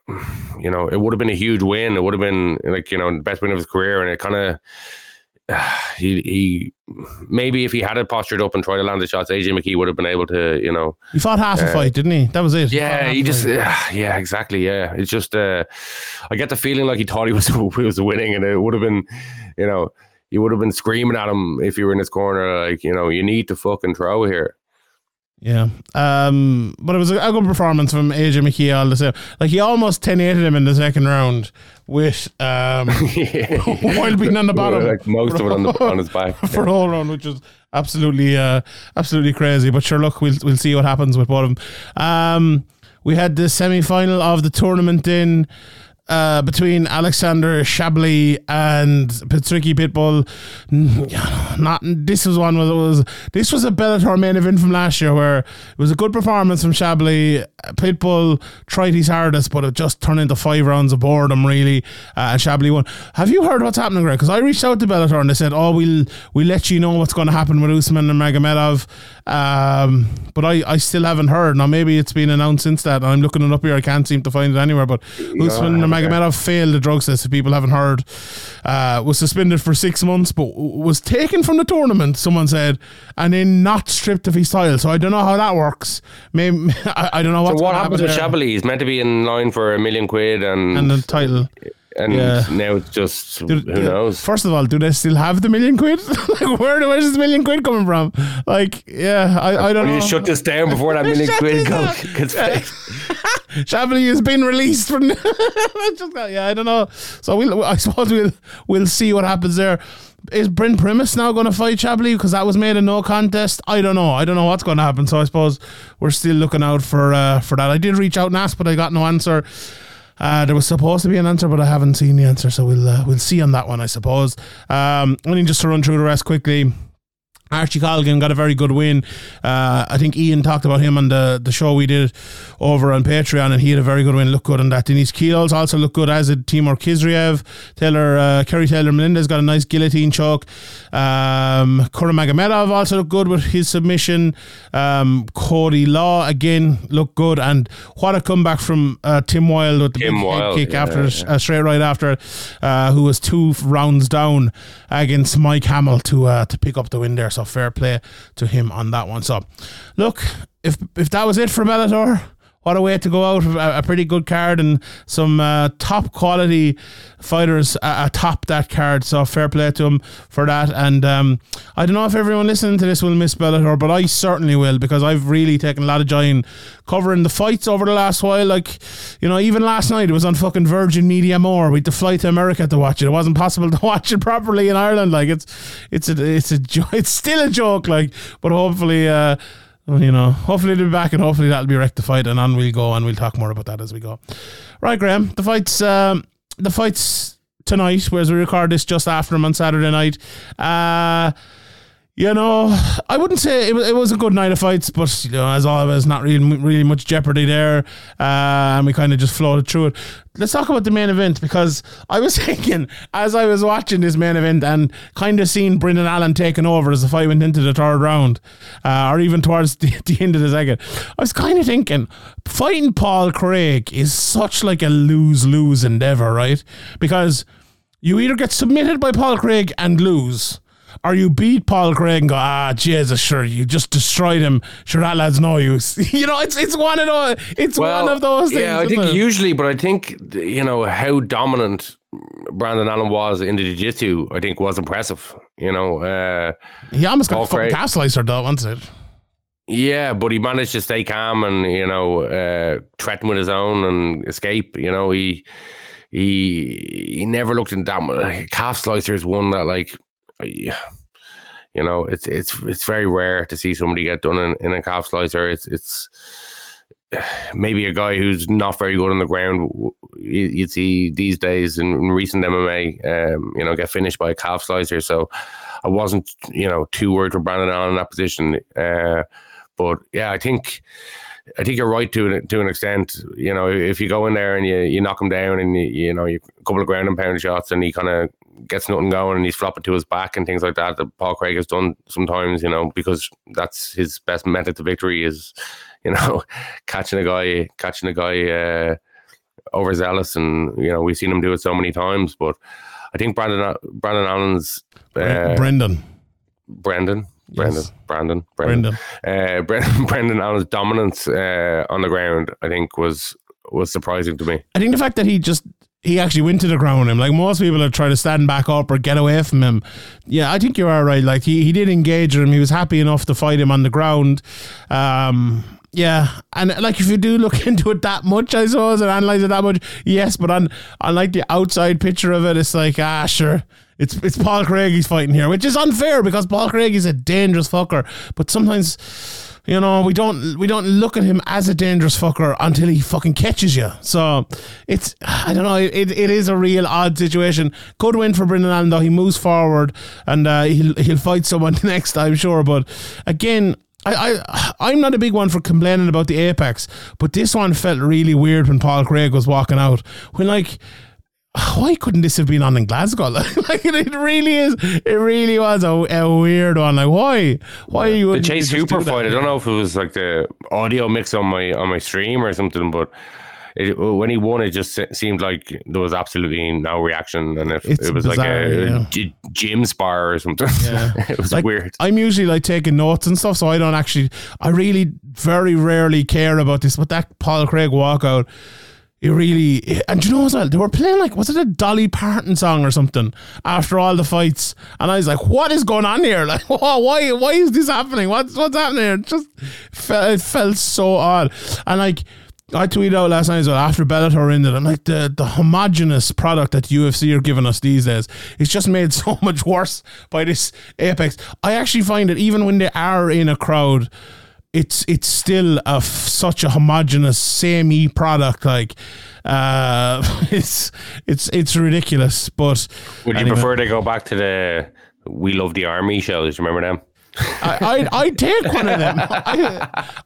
you know, it would have been a huge win. It would have been like you know the best win of his career, and it kind of. he he maybe if he had it postured up and tried to land the shots, AJ McKee would have been able to, you know. He fought half a fight, didn't he? That was it. Yeah, half he just uh, yeah, exactly. Yeah, it's just uh, I get the feeling like he thought he was he was winning, and it would have been, you know, you would have been screaming at him if you were in his corner, like you know, you need to fucking throw here. Yeah. Um, but it was a, good performance from AJ McKee all the same. Like he almost 10 8 him in the second round with um while being on the bottom. like most of it on the on his back. for all round, which is absolutely uh absolutely crazy. But sure look, we'll we'll see what happens with both of them. Um we had the semi final of the tournament in uh, between Alexander Shabliy and Patricky Pitbull. Not this was one it was this was a Bellator main event from last year where it was a good performance from Shabliy. Pitbull tried his hardest, but it just turned into five rounds of boredom really. Uh, and Shabliy won. Have you heard what's happening, Greg? Because I reached out to Bellator and they said, "Oh, we'll we'll let you know what's going to happen with Usman Nurmagomedov." Um, but I, I still haven't heard. Now maybe it's been announced since that. I'm looking it up here. I can't seem to find it anywhere. But Usman Nurmagomedov failed the drug test. If people haven't heard, uh, was suspended for six months, but was taken from the tournament. Someone said, and then not stripped of his title. So I don't know how that works. Maybe I, I don't know So what happens happen with there. He's meant to be in line for a million quid, and and the title. And yeah. now it's just Do- who knows. First of all, do they still have the million quid? like, where where's this million quid coming from? Like, yeah, I, I don't Will know. you shut this down before that million quid goes, gets paid? Has been released from. Yeah, I don't know. So we'll, I suppose we'll we'll see what happens there. Is Brent Primus now going to fight Shabliy because that was made a no contest? I don't know. I don't know what's going to happen. So I suppose we're still looking out for uh, for that. I did reach out and ask, but I got no answer. Uh, there was supposed to be an answer, but I haven't seen the answer. So we'll uh, we'll see on that one, I suppose. Um, only just to run through the rest quickly. Archie Colgan got a very good win. Uh, I think Ian talked about him on the, the show we did over on Patreon, and he had a very good win. Looked good on that. Denise Keels also looked good, as did Timur Khizriev. Taylor uh, Kerry Taylor Melendez got a nice guillotine choke. Um, Magomedov also looked good with his submission. Um, Cody Law again looked good, and what a comeback from uh, Tim Wilde with the Tim big head kick yeah, after yeah. straight right after uh, who was two rounds down against Mike Hamill to uh, to pick up the win there. So fair play to him on that one. So look, if if that was it for Bellator. What a way to go out! A, a pretty good card and some uh, top quality fighters uh, atop that card. So fair play to them for that. And um, I don't know if everyone listening to this will miss Bellator, but I certainly will because I've really taken a lot of joy in covering the fights over the last while. Like, you know, even last night it was on fucking Virgin Media More. We had to fly to America to watch it. It wasn't possible to watch it properly in Ireland. Like, it's it's a it's a jo- it's still a joke. Like, but hopefully. Uh, you know, hopefully they'll be back and hopefully that'll be rectified and on we'll go and we'll talk more about that as we go. Right, Graeme, the fights um, the fights tonight, whereas we record this just after them on Saturday night. Uh you know, I wouldn't say it was, it was a good night of fights, but you know, as always, not really really much jeopardy there, uh, and we kind of just floated through it. Let's talk about the main event because I was thinking as I was watching this main event and kind of seeing Brendan Allen taking over as the fight went into the third round, uh, or even towards the, the end of the second. I was kind of thinking fighting Paul Craig is such like a lose lose endeavor, right? Because you either get submitted by Paul Craig and lose, or you beat Paul Craig and go, ah, Jesus, sure, you just destroyed him. Sure, that lad's no use. you know, it's it's one of those. It's one of those things. Yeah, I think it? usually, but I think you know how dominant Brandon Allen was in the jiu-jitsu. I think was impressive. You know, uh, he almost got Paul a fucking Craig. calf slicer though, wasn't it? yeah, but he managed to stay calm and you know uh, threaten with his own and escape. You know, he he he never looked in that much. Calf slicer is one that like. You know, it's it's it's very rare to see somebody get done in, in a calf slicer. It's it's maybe a guy who's not very good on the ground. you- You'd see these days in, in recent MMA, um, you know, get finished by a calf slicer. So I wasn't, you know, too worried for Brandon Allen in that position. Uh, but yeah, I think I think you're right to an, to an extent. You know, if you go in there and you, you knock him down and you, you know you a couple of ground and pound shots and he kind of gets nothing going and he's flopping to his back and things like that that Paul Craig has done sometimes. You know, because that's his best method to victory is you know catching a guy catching a guy uh, overzealous and you know we've seen him do it so many times. But I think Brandon Brandon Allen's uh, Brendan. Brendan. Brendan, Yes. Brandon, Brendan, Brendan. uh, Brendan, Brendan Allen's dominance uh, on the ground, I think, was was surprising to me. I think the fact that he just he actually went to the ground with him, like most people are trying to stand back up or get away from him. Yeah, I think you are right. Like he, he did engage him. He was happy enough to fight him on the ground. Um, yeah, and like if you do look into it that much, I suppose, and analyze it that much, yes. But on on like the outside picture of it, it's like ah, sure. It's it's Paul Craig he's fighting here, which is unfair because Paul Craig is a dangerous fucker. But sometimes you know, we don't we don't look at him as a dangerous fucker until he fucking catches you. So it's I don't know. It, it is a real odd situation. Good win for Brendan Allen though. He moves forward and uh, he'll he'll fight someone next, I'm sure. But again. I, I I'm not a big one for complaining about the apex, but this one felt really weird when Paul Craig was walking out. When like why couldn't this have been on in Glasgow? like it really is. It really was a, a weird one. Like why? Why you The Chase you Hooper fight. I don't know if it was like the audio mix on my on my stream or something, but it, when he won, it just seemed like there was absolutely no reaction, and it, It's it was bizarre, like a, yeah. g- gym spar or something. Yeah. it was like, weird. I'm usually like taking notes and stuff, so I don't actually. I really very rarely care about this, but that Paul Craig walkout. It really and you know as well they were playing like was it a Dolly Parton song or something after all the fights and I was like what is going on here like why why is this happening what's what's happening here? It just felt, it felt so odd and like I tweeted out last night as well after Bellator ended. I'm like the the homogenous product that UFC are giving us these days. It's just made so much worse by this Apex. I actually find that even when they are in a crowd, it's it's still a f- such a homogenous samey product. Like uh, it's it's it's ridiculous. But Would you anyway. prefer to go back to the "We Love the Army" shows? Remember them? I I I take one of them.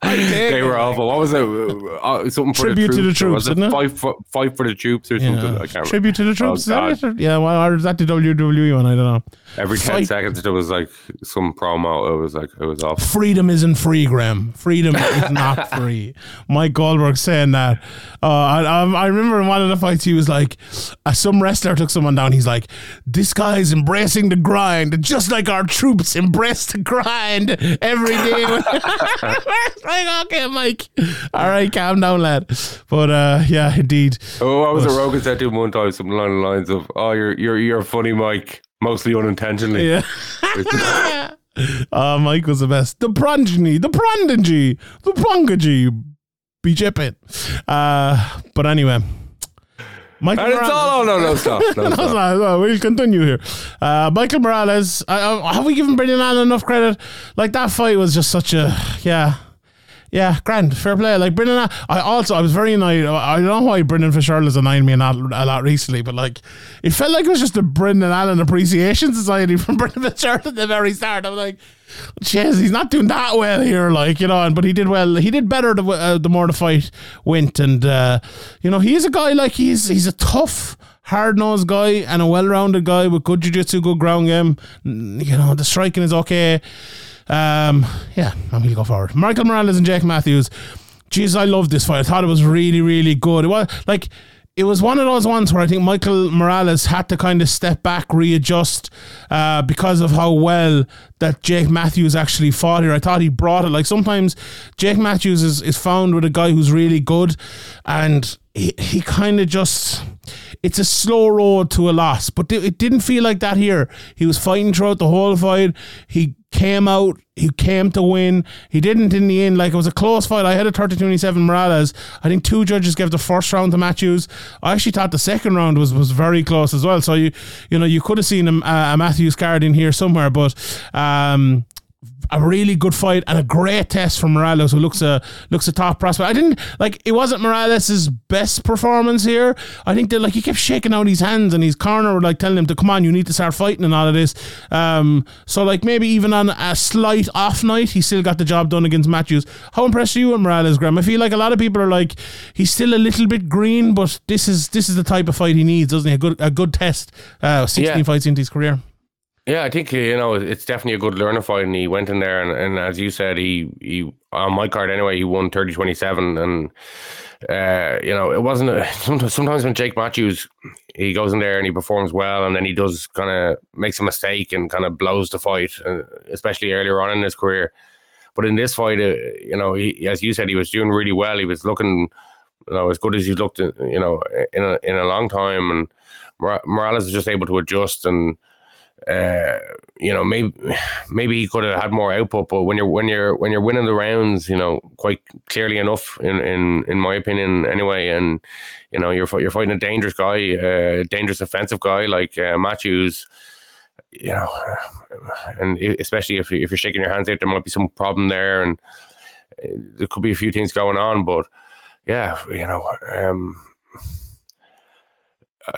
I, They were awful. What was it? Uh, something for Tribute to the the troops. or was troops, isn't it? Fight for, fight for the troops or something. I can't remember. Tribute to the troops. Oh, is? Yeah, well, or is that the WWE one? I don't know. Every ten Fight- seconds there was like some promo. It was like it was awful. freedom isn't free, Graeme. Freedom is not free. Mike Goldberg saying that. Uh, I, I, I remember in one of the fights, he was like, uh, some wrestler took someone down. He's like, this guy's embracing the grind, just like our troops embrace the grind every day. Like, okay, Mike. All right, calm down, lad. But uh, yeah, indeed. Oh, I was it? Rogan said to him one time something along the lines of, "Oh, you're you're you're funny, Mike." Mostly unintentionally. Yeah. uh, Mike was the best. The progeny, the prodigy, the prodigy. Be jipping. Uh, but anyway. Michael And it's Morales- all. Oh no, no stop, no No, stop. not. No, we'll continue here. Uh, Michael Morales, uh, have we given Brendan Allen enough credit? Like that fight was just such a yeah. Yeah, grand, fair play. Like Brendan, I also I was very annoyed. I don't know why Brendan Fitzgerald has annoyed me a lot, a lot recently, but like it felt like it was just a Brendan Allen Appreciation Society from Brendan Fisher at the very start. I'm like, jeez, he's not doing that well here, like you know. And but he did well. He did better the uh, the more the fight went, and uh, you know he's a guy like he's he's a tough. Hard nosed guy and a well rounded guy with good jiu jitsu, good ground game. You know, the striking is okay. Um, yeah, I'm going to go forward. Michael Morales and Jake Matthews. Jeez, I love this fight. I thought it was really, really good. It was like it was one of those ones where I think Michael Morales had to kind of step back, readjust, uh, because of how well that Jake Matthews actually fought here. I thought he brought it. Like sometimes Jake Matthews is, is found with a guy who's really good, and he, he kind of just it's a slow road to a loss, but it didn't feel like that here. He was fighting throughout the whole fight. He came out, he came to win. He didn't in the end. Like it was a close fight. I had a 30 27 Morales. I think two judges gave the first round to Matthews. I actually thought the second round was, was very close as well. So you you know you could have seen a, a Matthews card in here somewhere, but um, a really good fight and a great test for Morales, who looks a looks a top prospect. I didn't like it wasn't Morales' best performance here. I think that like he kept shaking out his hands and his corner were like telling him to come on, you need to start fighting and all of this. Um, so like maybe even on a slight off night, he still got the job done against Matthews. How impressed are you with Morales, Graeme? I feel like a lot of people are like he's still a little bit green, but this is this is the type of fight he needs, doesn't he? A good a good test. Uh, sixteen Yeah. fights into his career. Yeah, I think you know it's definitely a good learner fight, and he went in there, and, and as you said, he he on my card anyway, he won 30-27, and uh, you know it wasn't. A, sometimes, sometimes when Jake Matthews he goes in there and he performs well, and then he does kind of makes a mistake and kind of blows the fight, uh, especially earlier on in his career. But in this fight, uh, you know, he, as you said, he was doing really well. He was looking, you know, as good as he looked, uh, you know, in a in a long time, and Morales was just able to adjust and uh, you know, maybe maybe he could have had more output, but when you're when you're when you're winning the rounds, you know, quite clearly enough, in in in my opinion, anyway, and you know, you're you're fighting a dangerous guy, a dangerous offensive guy like uh, Matthews. You know, and especially if if you're shaking your hands out, there might be some problem there, and uh, there could be a few things going on. But yeah, you know, um, uh,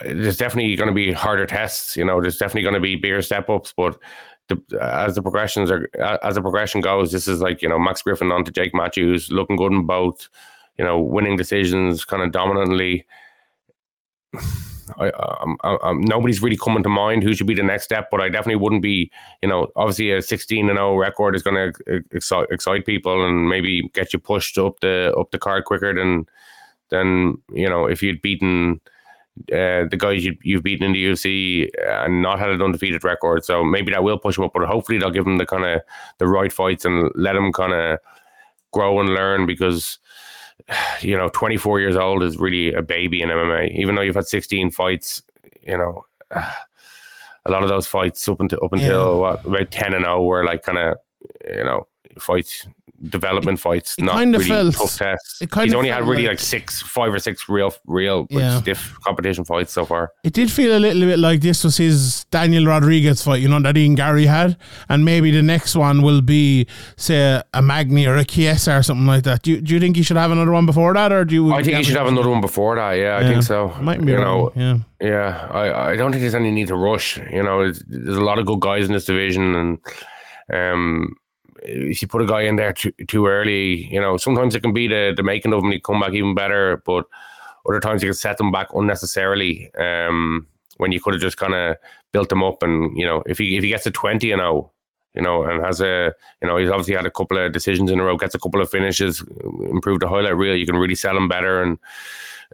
there's definitely going to be harder tests. You know, there's definitely going to be bigger step ups, but the, as the progressions are as the progression goes, this is like you know Max Griffin on to Jake Matthews, looking good in both. You know, winning decisions kind of dominantly. I, um, I, um, nobody's really coming to mind who should be the next step, but I definitely wouldn't be. You know, obviously a 16 and 0 record is going to excite, excite people and maybe get you pushed up the up the card quicker than than you know if you'd beaten uh, the guys you, you've beaten in the UFC and not had an undefeated record. So maybe that will push him up, but hopefully they'll give him the kind of the right fights and let him kind of grow and learn because you know 24 years old is really a baby in MMA. Even though you've had 16 fights, you know. A lot of those fights up until up until what about ten and zero were like kind of you know fights development fights, it not kinda really felt- tough tests. it kinda He's only had really like- like six, five or six real, real Yeah. stiff competition fights so far. It did feel a little bit like this was his Daniel Rodriguez fight, you know, that Ian Garry had. And maybe the next one will be, say, a Magny or a Chiesa or something like that. Do you, do you think he should have another one before that? Or do you. I think he should have another one before that. Yeah, I think so. Might be you wrong, know, yeah. yeah. I, I don't think there's any need to rush. You know, there's a lot of good guys in this division, and um, if you put a guy in there too, too early, you know, sometimes it can be the the making of him. He come back even better, but other times you can set them back unnecessarily. Um, when you could have just kind of built them up, and you know, if he if he gets to twenty and know, you know, and has a, you know, he's obviously had a couple of decisions in a row, gets a couple of finishes, improved the highlight reel. You can really sell him better, and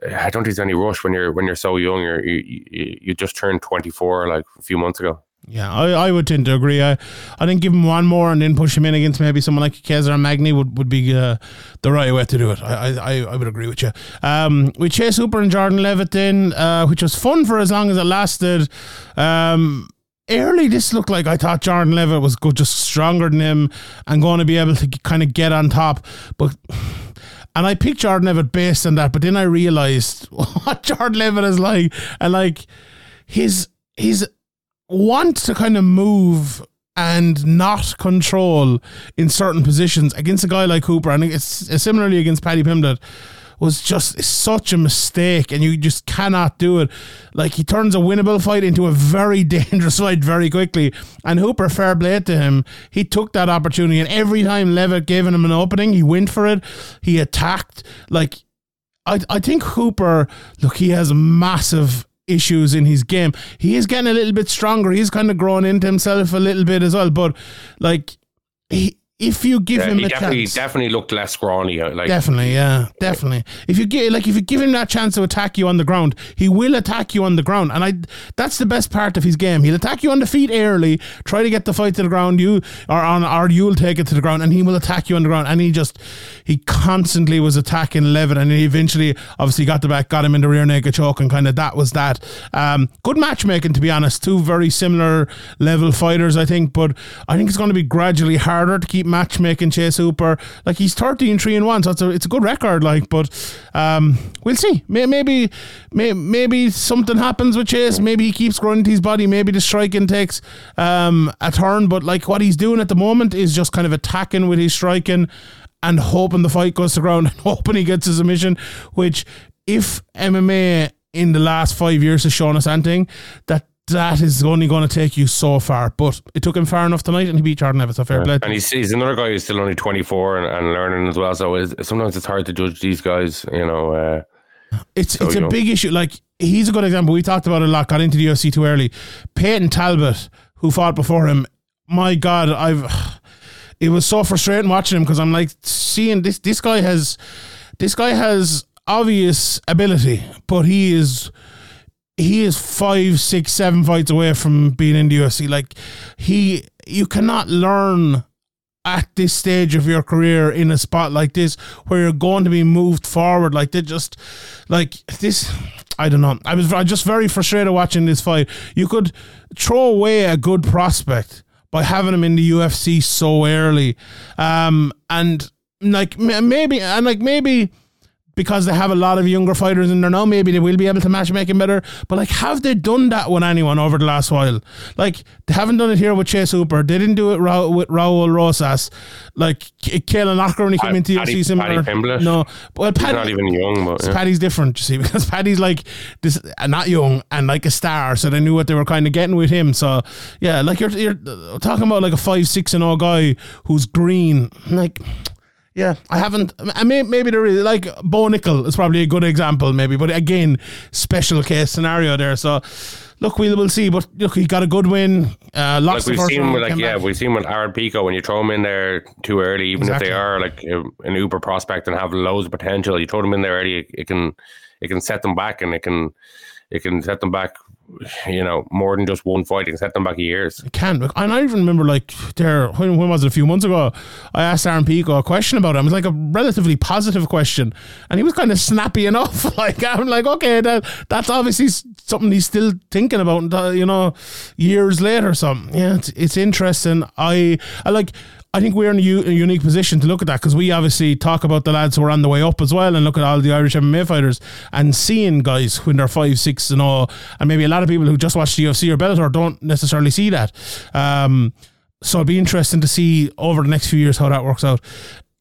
uh, I don't think there's any rush when you're when you're so young. You're, you you you just turned 24 like a few months ago. Yeah, I, I would tend to agree. I, I think give him one more and then push him in against maybe someone like Chiesa or Magny would, would be uh, the right way to do it. I, I, I would agree with you. Um, with Chase Hooper and Jordan Leavitt then, uh, which was fun for as long as it lasted. Um, early, this looked like I thought Jordan Leavitt was good, just stronger than him and going to be able to kind of get on top. But and I picked Jordan Leavitt based on that, but then I realized what Jordan Leavitt is like, and like his his want to kind of move and not control in certain positions against a guy like Cooper, and it's similarly against Paddy Pimblett, was just such a mistake, and you just cannot do it. Like he turns a winnable fight into a very dangerous fight very quickly, and Hooper, fair play to him, he took that opportunity, and every time Leavitt gave him an opening, he went for it. He attacked like I, I think Hooper, look, he has massive issues in his game. He is getting a little bit stronger. He's kind of growing into himself a little bit as well. But like, he, if you give Yeah, him he a definitely chance, definitely looked less scrawny. uh, Like Definitely, yeah, definitely. If you give like if you give him that chance to attack you on the ground, he will attack you on the ground, and I that's the best part of his game. He'll attack you on the feet early, try to get the fight to the ground, you or on or you'll take it to the ground, and he will attack you on the ground. And he just he constantly was attacking Leavitt, and he eventually obviously got the back, got him in the rear naked choke, and kind of that was that. Um, good matchmaking, to be honest. Two very similar level fighters, I think, but I think it's going to be gradually harder to keep matchmaking Chase Hooper. Like he's 13 3 and 1, so it's a, it's a good record. Like, but um, we'll see. May, maybe maybe something happens with Chase. Maybe he keeps growing his body. Maybe the striking takes um, a turn. But like what he's doing at the moment is just kind of attacking with his striking and hoping the fight goes to ground and hoping he gets his submission, which if MMA in the last five years has shown us anything, that that is only going to take you so far. But it took him far enough tonight, and he beat Jordan Evans. So fair play. And he's, he's another guy who's still only 24 and, and learning as well. So it's, sometimes it's hard to judge these guys, you know. Uh, It's So, it's a know. big issue. Like he's a good example. We talked about it a lot. Got into the UFC too early. Payton Talbott, who fought before him, my God, I've. It was so frustrating watching him because I'm like seeing this. This guy has, this guy has obvious ability, but he is. He is five, six, seven fights away from being in the UFC. Like he, you cannot learn at this stage of your career in a spot like this where you're going to be moved forward. Like they just like this I don't know. I was I just very frustrated watching this fight. You could throw away a good prospect by having him in the UFC so early. Um and like maybe and like maybe because they have a lot of younger fighters in there now, maybe they will be able to match make him better. But like, have they done that with anyone over the last while? Like, they haven't done it here with Chase Hooper. They didn't do it Ra- with Raul Rosas. Like, K- Caolan Loughran when he came into Paddy- UFC similar. Paddy No, well, he's Paddy, not even young, but yeah. Paddy's different, you see, because Paddy's like this, uh, not young and like a star, so they knew what they were kind of getting with him. So yeah, like you're you're talking about like a five six and zero guy who's green, like. Yeah, I haven't. I may, maybe there is like Bo Nickal is probably a good example, maybe, but again, special case scenario there. So, look, we'll we'll see. But look, he got a good win. Uh, like lost the we've first seen round, with like yeah back. we've seen with Aaron Pico when you throw him in there too early even Exactly. if they are like an uber prospect and have loads of potential you throw them in there early it, it can it can set them back and it can it can set them back you know more than just one fight it can set them back years It can. And I even remember, like, there, when, when was it? A few months ago, I asked Aaron Pico a question about him. It was like a relatively positive question. And he was kind of snappy enough. like, I'm like, okay, that that's obviously something he's still thinking about, uh, you know, years later. So, yeah, it's, it's interesting. I, I like, I think we're in a, u- a unique position to look at that because we obviously talk about the lads who are on the way up as well and look at all the Irish MMA fighters and seeing guys when they're five, six, and all. And maybe a lot of people who just watch the UFC or Bellator don't necessarily see that. Um, so it'll be interesting to see over the next few years how that works out.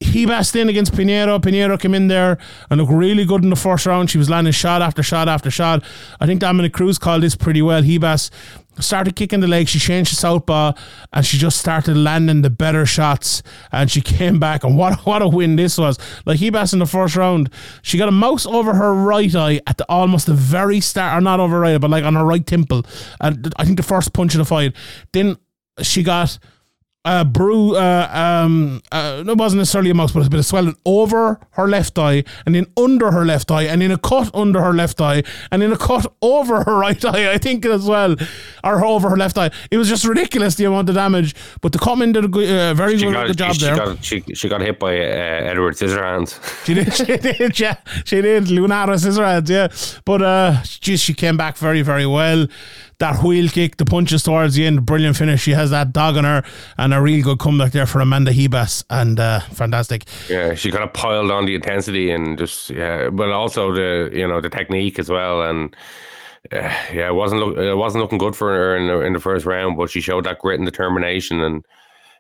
Ribas in against Pinheiro. Pinheiro came in there and looked really good in the first round. She was landing shot after shot after shot. I think Dominick Cruz called this pretty well. He Ribas started kicking the leg. She changed to southpaw and she just started landing the better shots. And she came back and what what a win this was. Like Ribas in the first round, she got a mouse over her right eye at the almost the very start, or not over right, but like on her right temple. And I think the first punch of the fight. Then she got a brew, uh, um, uh, it wasn't necessarily a mouse, but a bit of swelling over her left eye, and then under her left eye, and then a cut under her left eye, and then a cut over her right eye, I think as well, or over her left eye. It was just ridiculous the amount of damage. But the Cutman did a good, uh, very she good, got, good job she, there. got she, she got hit by uh, Edward Scissorhands She did, she did, yeah, she did. Lunara Scissorhands, yeah. But uh, geez, she came back very, very well. That wheel kick, the punches towards the end, brilliant finish. She has that dog on her, and a real good comeback there for Amanda Ribas, and uh, fantastic. yeah she kind of piled on the intensity and just yeah but also the you know the technique as well and uh, yeah it wasn't look, it wasn't looking good for her in the, in the first round but she showed that grit and determination and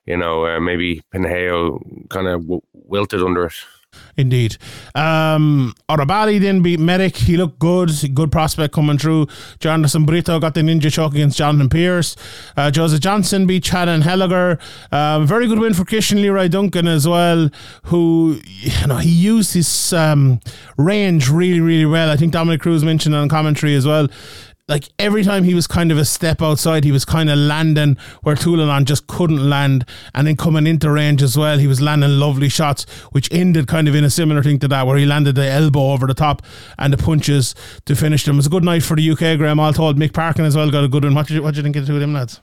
you know uh, maybe Pinheiro kind of w- wilted under it Indeed. Um, Orabali didn't beat Medic. He looked good. Good prospect coming through. Jonathan Brito got the ninja choke against Jonathan Pearce. Uh, Joseph Johnson beat Chad Anheliger. Um, very good win for Christian Leroy Duncan as well, who, you know, he used his um, range really, really well. I think Dominick Cruz mentioned on commentary as well like every time he was kind of a step outside, he was kind of landing where Tulanon just couldn't land, and then coming into range as well, he was landing lovely shots, which ended kind of in a similar thing to that, where he landed the elbow over the top and the punches to finish them. It was a good night for the UK, Graeme. All told, Mick Parkin as well got a good one. What did you, what did you think of the two of them lads?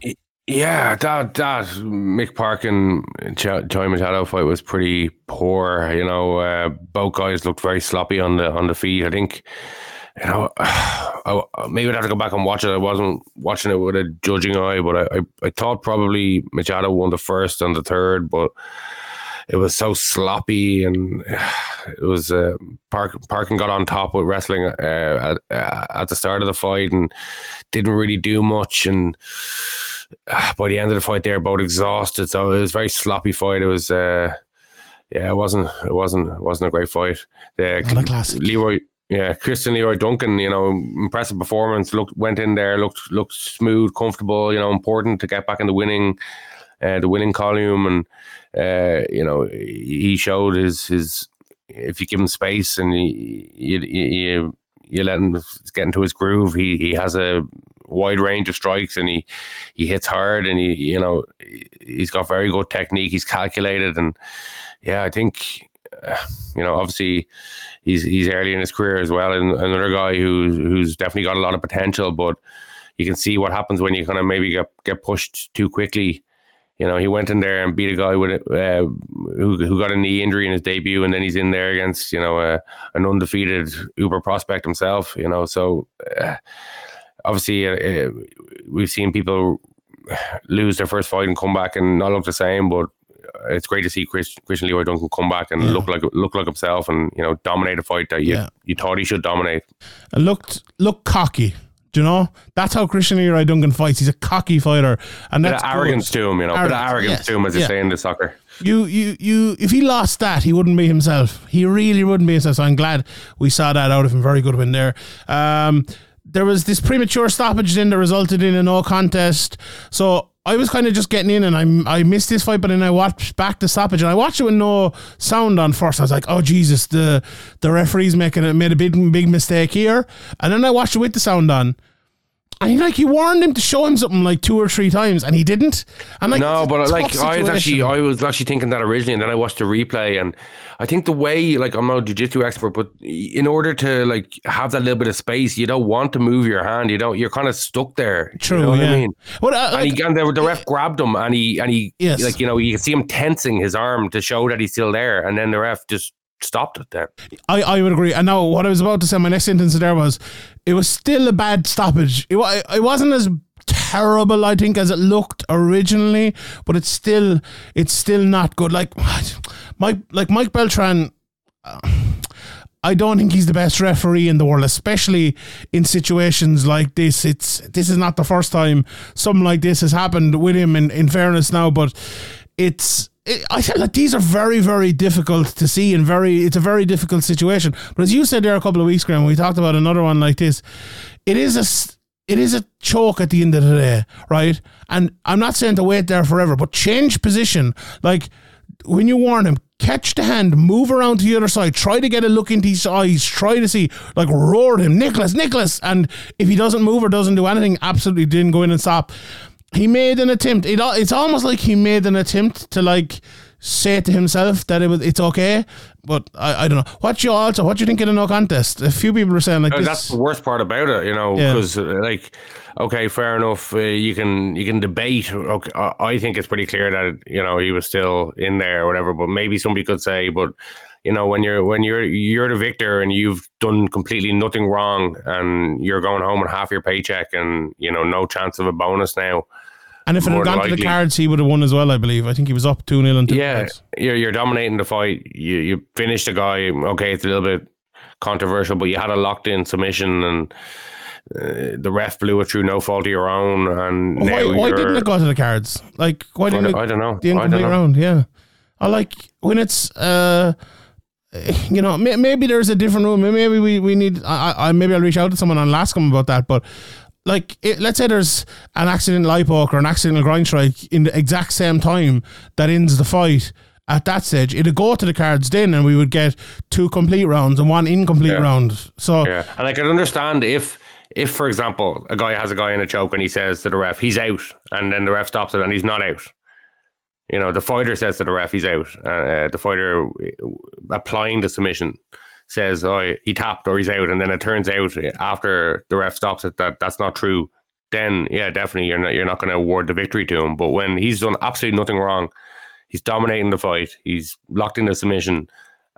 Yeah, that that Mick Parkin Joey Ch- Machado fight was pretty poor. You know, uh, both guys looked very sloppy on the on the feet. I think you know, I, maybe I'd have to go back and watch it. I wasn't watching it with a judging eye, but I, I, I thought probably Machado won the first and the third, but it was so sloppy and it was uh, Park Parkin got on top with wrestling uh, at, uh, at the start of the fight and didn't really do much and uh, by the end of the fight they're both exhausted so it was a very sloppy fight it was uh, yeah it wasn't it wasn't it wasn't a great fight the classic. Leroy yeah, Christian Leroy Duncan, you know, impressive performance. Looked went in there, looked looked smooth, comfortable. You know, important to get back in the winning, uh, the winning column, and uh, you know, he showed his his. If you give him space and you you you, you let him get into his groove, he he has a wide range of strikes and he he hits hard and he you know he's got very good technique. He's calculated and yeah, I think you know obviously he's he's early in his career as well, and another guy who's who's definitely got a lot of potential, but you can see what happens when you kind of maybe get get pushed too quickly. You know, he went in there and beat a guy with uh, who who got a knee injury in his debut, and then he's in there against you know uh, an undefeated Uber prospect himself. You know, so uh, obviously uh, we've seen people lose their first fight and come back and not look the same, but it's great to see Chris, Christian Leroy Duncan come back and Yeah. look like look like himself and you know dominate a fight that you Yeah. you thought he should dominate. and looked looked cocky. Do you know? That's how Christian Leroy Duncan fights. He's a cocky fighter, and Bit that's of arrogance good. to him, you know, bit of Arrogance, arrogance yes, to him, as they yeah. say in the soccer. You, you, you. If he lost that, he wouldn't be himself. He really wouldn't be himself. So I'm glad we saw that out of him. Very good win there. Um, there was this premature stoppage then that resulted in a no contest. So I was kind of just getting in, and I I missed this fight, but then I watched back the stoppage, and I watched it with no sound on first. I was like, oh Jesus, the the referee's making it made a big big mistake here, and then I watched it with the sound on. And he like he warned him to show him something like two or three times, and he didn't. And like No, but like I was actually. I was actually thinking that originally, and then I watched the replay, and I think the way like I'm not a jiu-jitsu expert, but in order to like have that little bit of space, you don't want to move your hand. You don't. You're kind of stuck there. True, You know what yeah. I mean? Well, uh, And, he, and the, the ref grabbed him, and he and he Yes. like you know you can see him tensing his arm to show that he's still there, and then the ref just stopped it. Then I, I would agree. And now what I was about to say, my next sentence there was, it was still a bad stoppage. It, it wasn't as terrible, I think, as it looked originally, but it's still it's still not good. Like Mike, like Mike Beltran. uh, I don't think he's the best referee in the world, especially in situations like this. It's this is not the first time something like this has happened with him. In, in fairness, now, but it's it, I feel like these are very very difficult to see and very it's a very difficult situation. But as you said there a couple of weeks ago, when we talked about another one like this, it is a it is a choke at the end of the day, right? And I'm not saying to wait there forever, but change position, like when you warn him, catch the hand, move around to the other side, try to get a look into his eyes, try to see, like roar him, Nicholas, Nicholas. And if he doesn't move or doesn't do anything, absolutely didn't go in and stop. He made an attempt. It, it's almost like he made an attempt to like say to himself that it was it's okay. But I, I don't know. What you also what do you think of the no contest? A few people were saying like Uh, that's the worst part about it, you know, Yeah. because like, okay, fair enough. Uh, you can you can debate. Okay, I I think it's pretty clear that you know he was still in there or whatever. But maybe somebody could say, but you know, when you're when you're you're the victor and you've done completely nothing wrong, and you're going home with half your paycheck, and you know, no chance of a bonus now. And if it had gone to the cards, he would have won as well. I believe. I think he was up two 0 and two Yeah, you're you're dominating the fight. You you finish the guy. Okay, it's a little bit controversial, but you had a locked in submission, and uh, the ref blew it through no fault of your own. And Why, why didn't it go to the cards? Like, why I didn't don't, it I don't know. the I don't incomplete know. round? Yeah, I like when it's uh, you know, maybe there's a different rule. Maybe we we need. I, I maybe I'll reach out to someone and ask them about that. But like, it, let's say there's an accident light poke or an accidental grind strike in the exact same time that ends the fight. At that stage, it'd go to the cards then, and we would get two complete rounds and one incomplete Yeah. round. So Yeah, and I could understand if, if for example, a guy has a guy in a choke and he says to the ref, "He's out," and then the ref stops it and he's not out. You know, the fighter says to the ref, "He's out." Uh, the fighter uh, applying the submission says, "Oh, he tapped or he's out," and then it turns out after the ref stops it that that's not true. Then, yeah, definitely, you're not you're not going to award the victory to him. But when he's done absolutely nothing wrong, he's dominating the fight, he's locked in the submission,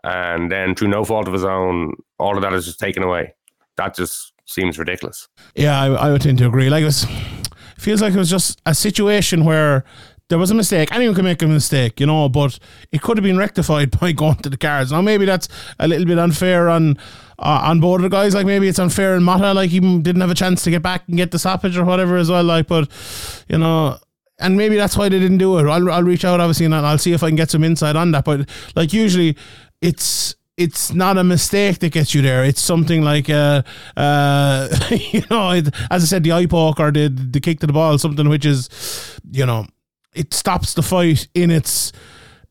and then through no fault of his own, all of that is just taken away. that just seems ridiculous. Yeah, I, I would tend to agree. Like it was, feels like it was just a situation where there was a mistake. Anyone can make a mistake, you know, but it could have been rectified by going to the cards. Now maybe that's a little bit unfair on uh, on both of the guys. Like maybe it's unfair in Mata, like he didn't have a chance to get back and get the stoppage or whatever as well. Like, but you know. And maybe that's why they didn't do it. I'll, I'll reach out obviously and I'll see if I can get some insight on that. But like usually, it's it's not a mistake that gets you there. It's something like, uh, uh, you know, it, as I said, the eye poke or the the kick to the ball, something which is, you know, it stops the fight in its.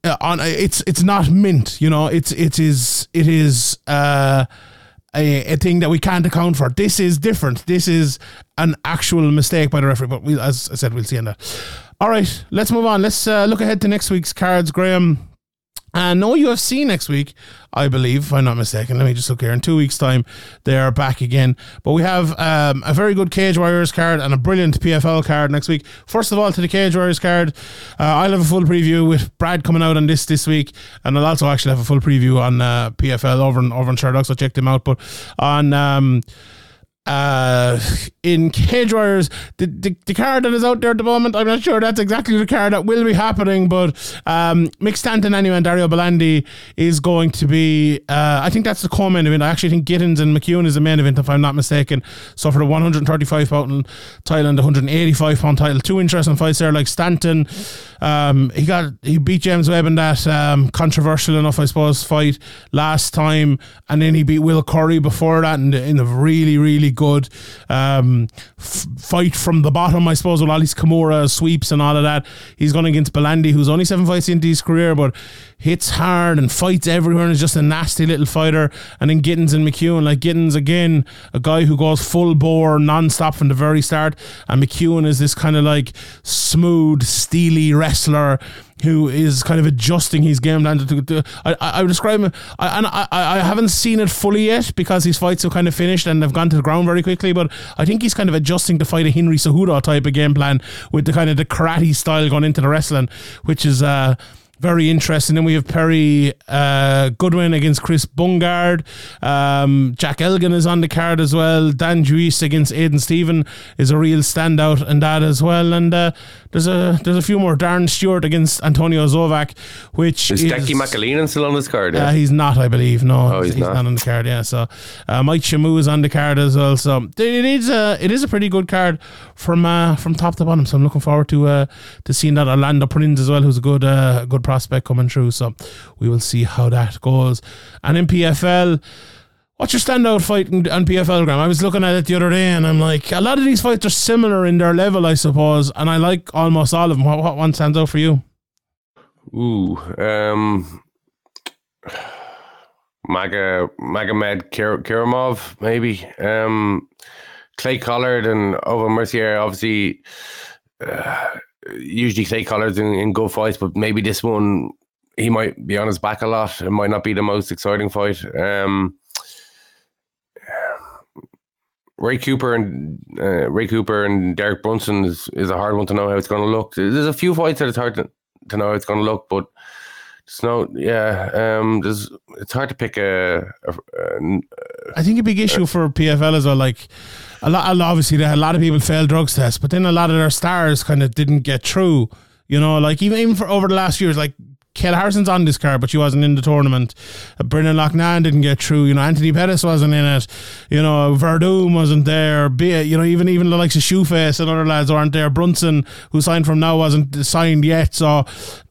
Uh, on it's it's not mint, you know. It's it is it is uh, a, a thing that we can't account for. This is different. This is an actual mistake by the referee. But we, as I said, we'll see on that. All right, let's move on. Let's uh, look ahead to next week's cards, Graeme. And no UFC next week, I believe, if I'm not mistaken. Let me just look here. In two weeks' time, they are back again. But we have um, a very good Cage Warriors card and a brilliant PFL card next week. First of all, to the Cage Warriors card, uh, I'll have a full preview with Brad coming out on this this week, and I'll also actually have a full preview on uh, PFL over in over in Sherdog, so check them out. But on um, uh, in Cage Warriors, the, the, the card that is out there at the moment, I'm not sure that's exactly the card that will be happening, but um, Mick Stanton anyway and Dario Belandi is going to be, uh, I think that's the co-main event. I actually think Gittins and McEwen is the main event, if I'm not mistaken. So for the 135 pound title and the 185 pound title, two interesting fights there. Like Stanton, um, he got he beat James Webb in that um, controversial enough, I suppose, fight last time, and then he beat Will Curry before that in, the, in a really really good um, f- fight from the bottom, I suppose, with all his Kimura sweeps and all of that. He's going against Belandi, who's only seven fights into his career, but hits hard and fights everywhere and is just a nasty little fighter. And then Gittins and McEwen, like Gittins again, a guy who goes full bore non-stop from the very start, and McEwen is this kind of like smooth, steely wrestler who is kind of adjusting his game plan to, to I, I would describe him I, and I, I haven't seen it fully yet because his fights have kind of finished and have gone to the ground very quickly but I think he's kind of adjusting to fight a Henry Cejudo type of game plan with the kind of the karate style going into the wrestling which is uh very interesting. Then we have Perry uh, Goodwin against Chris Bungard. Um, Jack Elgin is on the card as well. Dan Juice against Aiden Stephen is a real standout in that as well. And uh, there's a there's a few more. Darren Stewart against Antonio Zovac, which Is is, Jackie McAleenan still on this card? uh, Yeah? he's not, I believe. No, Oh, he's not. on the card. Yeah, so uh, Mike Shamu is on the card as well. So it is a it is a pretty good card from uh, from top to bottom. So I'm looking forward to uh, to seeing that Orlando Prince as well, who's a good uh, good prospect coming through. So we will see how that goes. And in PFL. What's your standout fight in, on PFL, Graeme? I was looking at it the other day and I'm like, a lot of these fights are similar in their level, I suppose, and I like almost all of them. What, what one stands out for you? Ooh, um, Maga Magomed Kir- maybe. Um, Clay Collard and Aubin-Mercier, obviously, uh, usually Clay Collard's in, in good fights, but maybe this one he might be on his back a lot. It might not be the most exciting fight. Um, Ray Cooper and uh, Ray Cooper and Derek Brunson is, is a hard one to know how it's going to look. There's a few fights that it's hard to, to know how it's going to look, but it's no, yeah. Um, there's it's hard to pick a. a, a I think a big issue for PFL as well, like a lot, a lot- obviously a lot of people fail drugs tests, but then a lot of their stars kind of didn't get through. You know, like even even for over the last few years, like Kayla Harrison's on this card, but she wasn't in the tournament. Uh, Brendan Loughnane didn't get through. You know, Anthony Pettis wasn't in it. You know, Verdum wasn't there. Be it, you know, even even the likes of Shoeface and other lads aren't there. Brunson, who signed from now, wasn't signed yet. So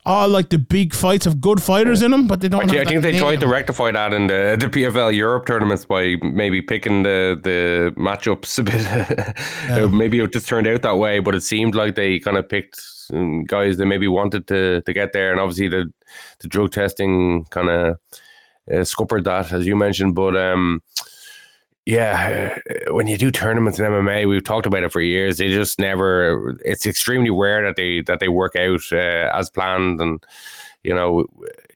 all like the big fights have good fighters in them, but they don't. I think they tried to rectify that in the, the PFL Europe tournaments by maybe picking the, the matchups a bit. maybe it just turned out that way, but it seemed like they kind of picked some guys that maybe wanted to, to get there. And obviously, the, the drug testing kind of uh, scuppered that, as you mentioned. But um, yeah, uh, when you do tournaments in MMA, we've talked about it for years. They just never. It's extremely rare that they that they work out uh, as planned, and you know,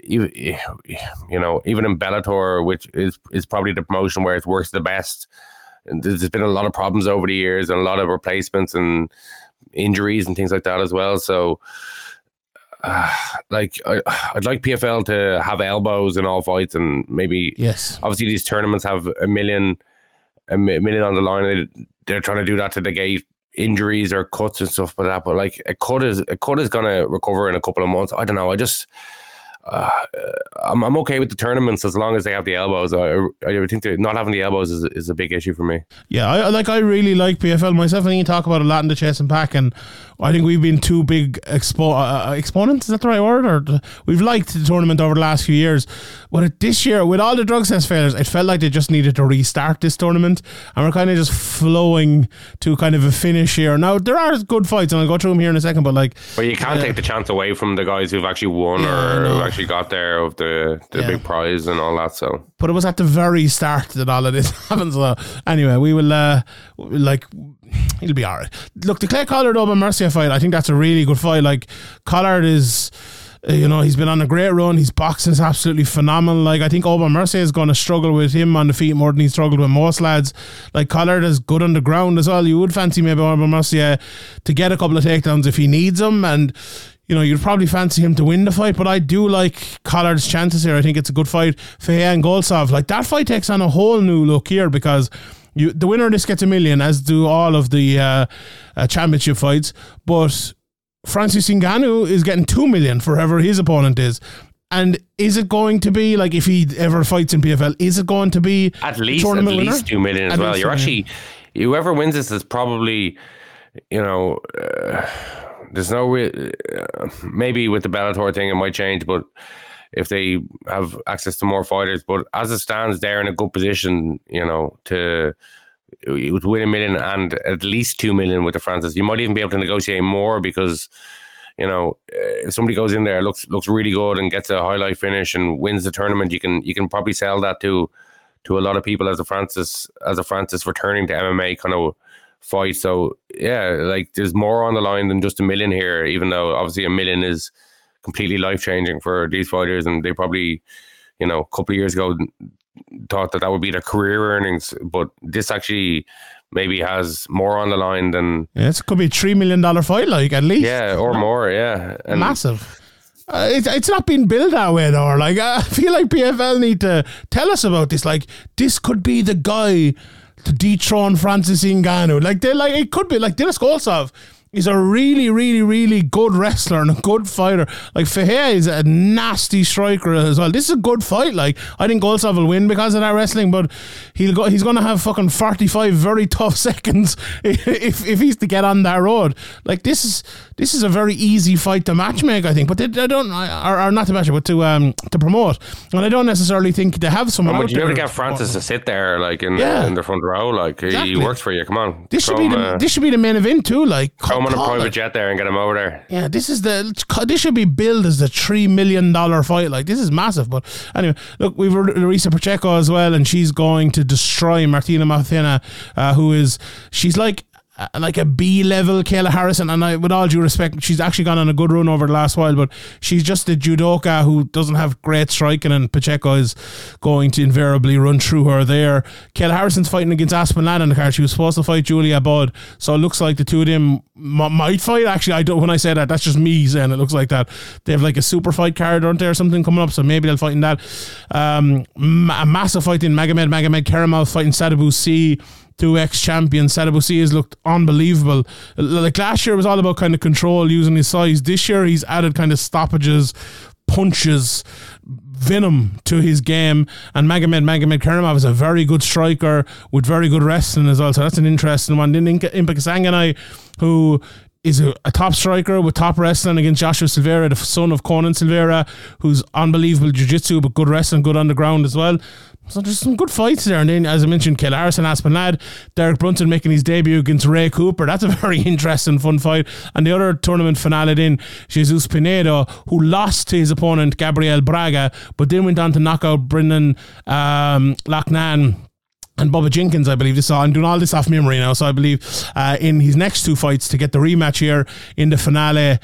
you, you know, even in Bellator, which is is probably the promotion where it works the best. And there's been a lot of problems over the years, and a lot of replacements and injuries and things like that as well. So. Uh, like I, I'd like PFL to have elbows in all fights, and maybe Yes. obviously these tournaments have a million a mi- minute on the line. They, they're trying to do that to negate injuries or cuts and stuff like that. But like a cut is a cut is gonna recover in a couple of months. I don't know. I just. Uh, I'm I'm okay with the tournaments as long as they have the elbows. I I think not having the elbows is, is a big issue for me. Yeah, I like. I really like PFL myself. I think you talk about a lot in the chess and pack, and I think we've been two big expo- uh, uh, exponents. Is that the right word? Or th- we've liked the tournament over the last few years, but it, this year with all the drug test failures, it felt like they just needed to restart this tournament, and we're kind of just flowing to kind of a finish here. Now there are good fights, and I'll go through them here in a second. But like, But you can't take the chance away from the guys who've actually won Yeah, or actually got there of the, the Yeah. big prize and all that. So but it was at the very start that all of this happened. So anyway, we will uh, like he'll be all right. Look, the Clay Collard Aubin-Mercier fight, I think that's a really good fight. Like Collard is. uh, You know, he's been on a great run. His boxing is absolutely phenomenal. Like, I think Aubin-Mercier is going to struggle with him on the feet more than he struggled with most lads. Like, Collard is good on the ground as well. You would fancy maybe Aubin-Mercier to get a couple of takedowns if he needs them. And, you know, you'd probably fancy him to win the fight, but I do like Collard's chances here. I think it's a good fight. Fahey and Goltsov, like that fight takes on a whole new look here because you the winner of this gets a million, as do all of the uh, uh, championship fights. But Francis Ngannou is getting two million for whoever his opponent is. And is it going to be like if he ever fights in PFL? Is it going to be at least at least winner? two million as At well. You're actually whoever wins this is probably you know uh, there's no re- uh, maybe with the Bellator thing it might change, but if they have access to more fighters, but as it stands, they're in a good position, you know, to win a million and at least two million with the Francis. You might even be able to negotiate more because you know, if somebody goes in there looks looks really good and gets a highlight finish and wins the tournament, you can you can probably sell that to to a lot of people as a Francis as a Francis returning to MMA kind of fight. So yeah, like there's more on the line than just a million here. Even though obviously a million is completely life changing for these fighters, and they probably you know a couple of years ago thought that that would be their career earnings, but this actually maybe has more on the line than Yeah, it could be a three million dollar fight, like at least. yeah or more. Yeah, and massive. Uh, it's it's not being built that way though. Like I feel like PFL need to tell us about this. Like this could be the guy to dethrone Francis Ngannou. Like they're like it could be like Dennis Goltsov. He's a really, really, really good wrestler and a good fighter. Like Fahey is a nasty striker as well. This is a good fight. Like I think Goltsov will win because of that wrestling, but he'll go. He's going to have fucking forty five very tough seconds if if he's to get on that road. Like this is this is a very easy fight to matchmake. I think, but they, they don't or, or not to match it, but to um to promote. And I don't necessarily think they have someone. But you never there get Francis to sit there like in, Yeah. in the front row. Like he works for you. Come on, This should be the uh, this should be the main event too. Like throw on a private jet there and get him over there. Yeah, this is the this should be billed as the three million dollar fight. Like this is massive. But anyway, look, we've Larissa Pacheco as well, and she's going to destroy Martina Martina, uh, who is she's like. Uh, Like a B level Kayla Harrison, and I, with all due respect, she's actually gone on a good run over the last while. But she's just a judoka who doesn't have great striking, and Pacheco is going to invariably run through her there. Kayla Harrison's fighting against Aspen Ladd in the card. She was supposed to fight Julia Budd, so it looks like the two of them m- might fight. Actually, I don't. When I say that, that's just me saying it looks like that. They have like a super fight card, aren't there, or something coming up? So maybe they'll fight in that. Um, a massive fight in Magomed Magomedkerimov fighting Sadibou Sy. Two ex champions. Sadibou Sy has looked unbelievable. Like last year was all about kind of control using his size. This year he's added kind of stoppages, punches, venom to his game. And Magomed Magomedkerimov is a very good striker with very good wrestling as well. So that's an interesting one. Then Impa Kasanganay, who is a, a top striker with top wrestling against Joshua Silveira, the son of Conan Silveira, who's unbelievable jiu-jitsu but good wrestling, good on the ground as well. So there's some good fights there. And then, as I mentioned, Kayla Harrison, Aspen Ladd, Derek Brunson making his debut against Ray Cooper. That's a very interesting, fun fight. And the other tournament finale then, Jesus Pinedo, who lost to his opponent, Gabriel Braga, but then went on to knock out Brendan um, and Bubba Jenkins, I believe. This I'm doing all this off memory now, so I believe uh, in his next two fights to get the rematch here in the finale.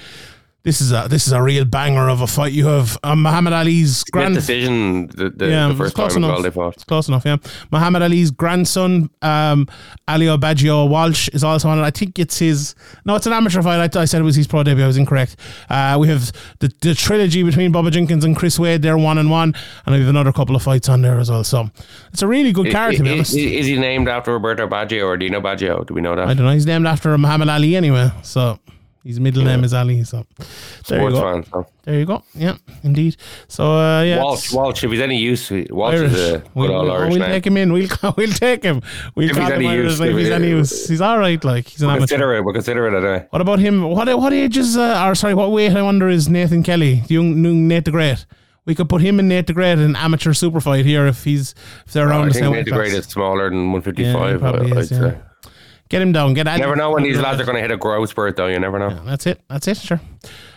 This is a this is a real banger of a fight. You have uh, Muhammad Ali's grand decision the, the, yeah, the first close enough. well they fought. It's close enough, yeah. Muhammad Ali's grandson, um, Ali Biaggio Walsh, is also on it. I think it's his. No, it's an amateur fight. I, I said it was his pro debut. I was incorrect. Uh, we have the, the trilogy between Bubba Jenkins and Chris Wade. They're one and one, and we have another couple of fights on there as well. So it's a really good card, to be honest. i- Is he named after Roberto Baggio or Dino Baggio? Do we know that? I don't know. He's named after Muhammad Ali anyway, so his middle name is Ali. So there you go. fan. So. There you go. Yeah, indeed. So uh, yeah, Walsh, Walsh, if he's any use, Walsh Irish. is a good We'll, old Irish we'll name. take him in. We'll we'll take him. We'll If call him Irish use, like if he's any use. He's all right. Like he's an amateur. Consider it. We'll consider it anyway. What about him? What what age is? Uh, or sorry, what weight? I wonder is Nathan Kelly, the young, young Nate the Great. We could put him and Nate the Great in an amateur super fight here if he's if they're around I the think same Nate the. Great is smaller than 155. Yeah, probably I'd is, yeah. Get him down. Get You never know when these lads are going to hit a growth spurt, though. You never know. That's it. That's it. Sure.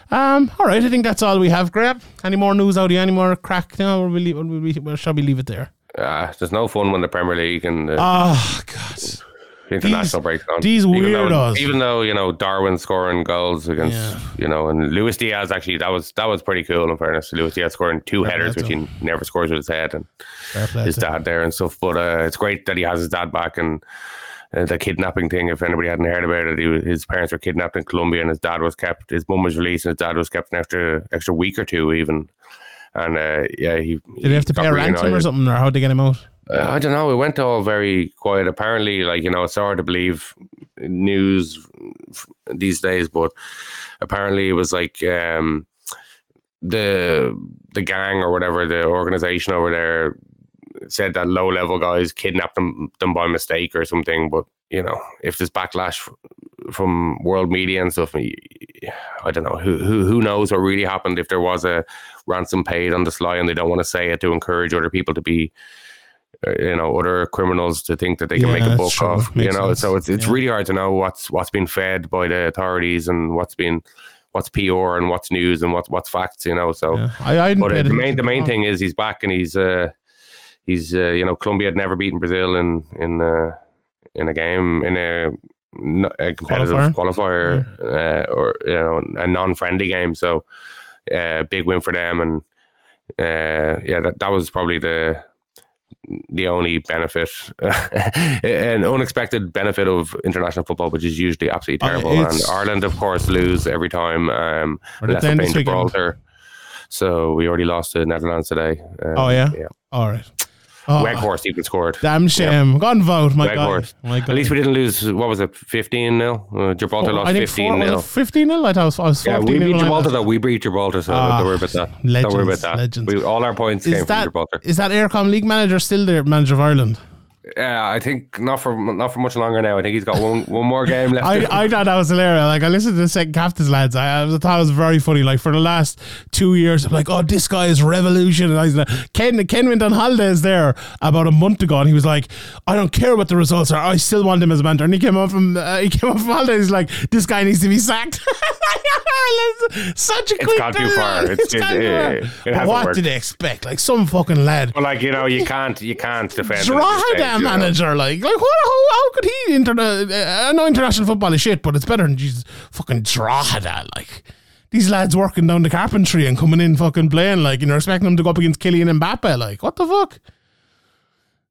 Um. All right. I think that's all we have. Grab. Any more news out? of you? Any more crack? No. We'll leave, we'll, we, well, shall we leave it there? Uh, there's no fun when the Premier League and the Oh God. international these- breaks down. these even though, weirdos. even though you know Darwin scoring goals against Yeah. you know and Luis Diaz actually that was that was pretty cool in fairness. Luis Diaz scoring two headers, that's which he never scores with his head, and his him. dad there and stuff. But uh, it's great that he has his dad back and. Uh, the kidnapping thing, if anybody hadn't heard about it, he was, his parents were kidnapped in Colombia, and his dad was kept. His mum was released, and his dad was kept an extra extra week or two, even. And uh, yeah, he Did he have to pay a ransom or something, or how'd they get him out? uh, I don't know. It went all very quiet. Apparently, like you know, it's hard to believe news these days, but apparently it was like um, the the gang or whatever the organization over there said that low level guys kidnapped them them by mistake or something. But you know, if there's backlash from world media and stuff, I don't know who who who knows what really happened. If there was a ransom paid on the sly and they don't want to say it to encourage other people to be uh, you know other criminals to think that they can Yeah, make a buck true. off you know sense. so it's it's Yeah. really hard to know what's what's been fed by the authorities and what's been what's PR and what's news and what's what's facts you know so Yeah. I, I but uh, the main the main thing is he's back and he's uh he's uh, you know Colombia had never beaten Brazil in in uh, in a game in a, a competitive qualifier, uh, or you know a non-friendly game. So uh, big win for them. And uh, yeah that, that was probably the the only benefit an unexpected benefit of international football which is usually absolutely Uh, terrible. And Ireland of course lose every time um they unless they're playing playing this weekend? Gibraltar. So we already lost to the Netherlands today. Um, Oh, yeah? yeah. All right. Oh, Weghorst even scored Damn shame. Go and vote, my God. Weghorst. My God. at least we didn't lose what was it 15 nil uh, Gibraltar Oh, lost 15 four, nil 15 nil? I thought it was, I was 14 yeah, we beat Gibraltar though. We beat Gibraltar, so Ah, don't worry about that. don't worry about that. legends. We, all our points came Is from that, Gibraltar. is that Airtricity League manager still the manager of Ireland? Yeah, I think not for not for much longer now. I think he's got one one more game left. I, I thought that was hilarious. Like I listened to the second captain's lads. I, I thought it was very funny. Like for the last two years, I'm like, oh, this guy is revolutionizing. it." Ken Ken went on holidays there about a month ago, and he was like, I don't care what the results are. I still want him as a mentor. And he came up from uh, he came up from holidays. He's like, this guy needs to be sacked. Such a quick gone too far. It's- It's it- it- far. it hasn't what worked. did they expect? Like some fucking lad. But like you know, you can't you can't defend. it Draw this stage, that you know. manager, like, like what? How, how could he? Inter- uh, I know international football is shit, but it's better than Jesus fucking draw that. Like these lads working down the carpentry and coming in fucking playing, like, you know, expecting them to go up against Kylian Mbappe. Like, what the fuck?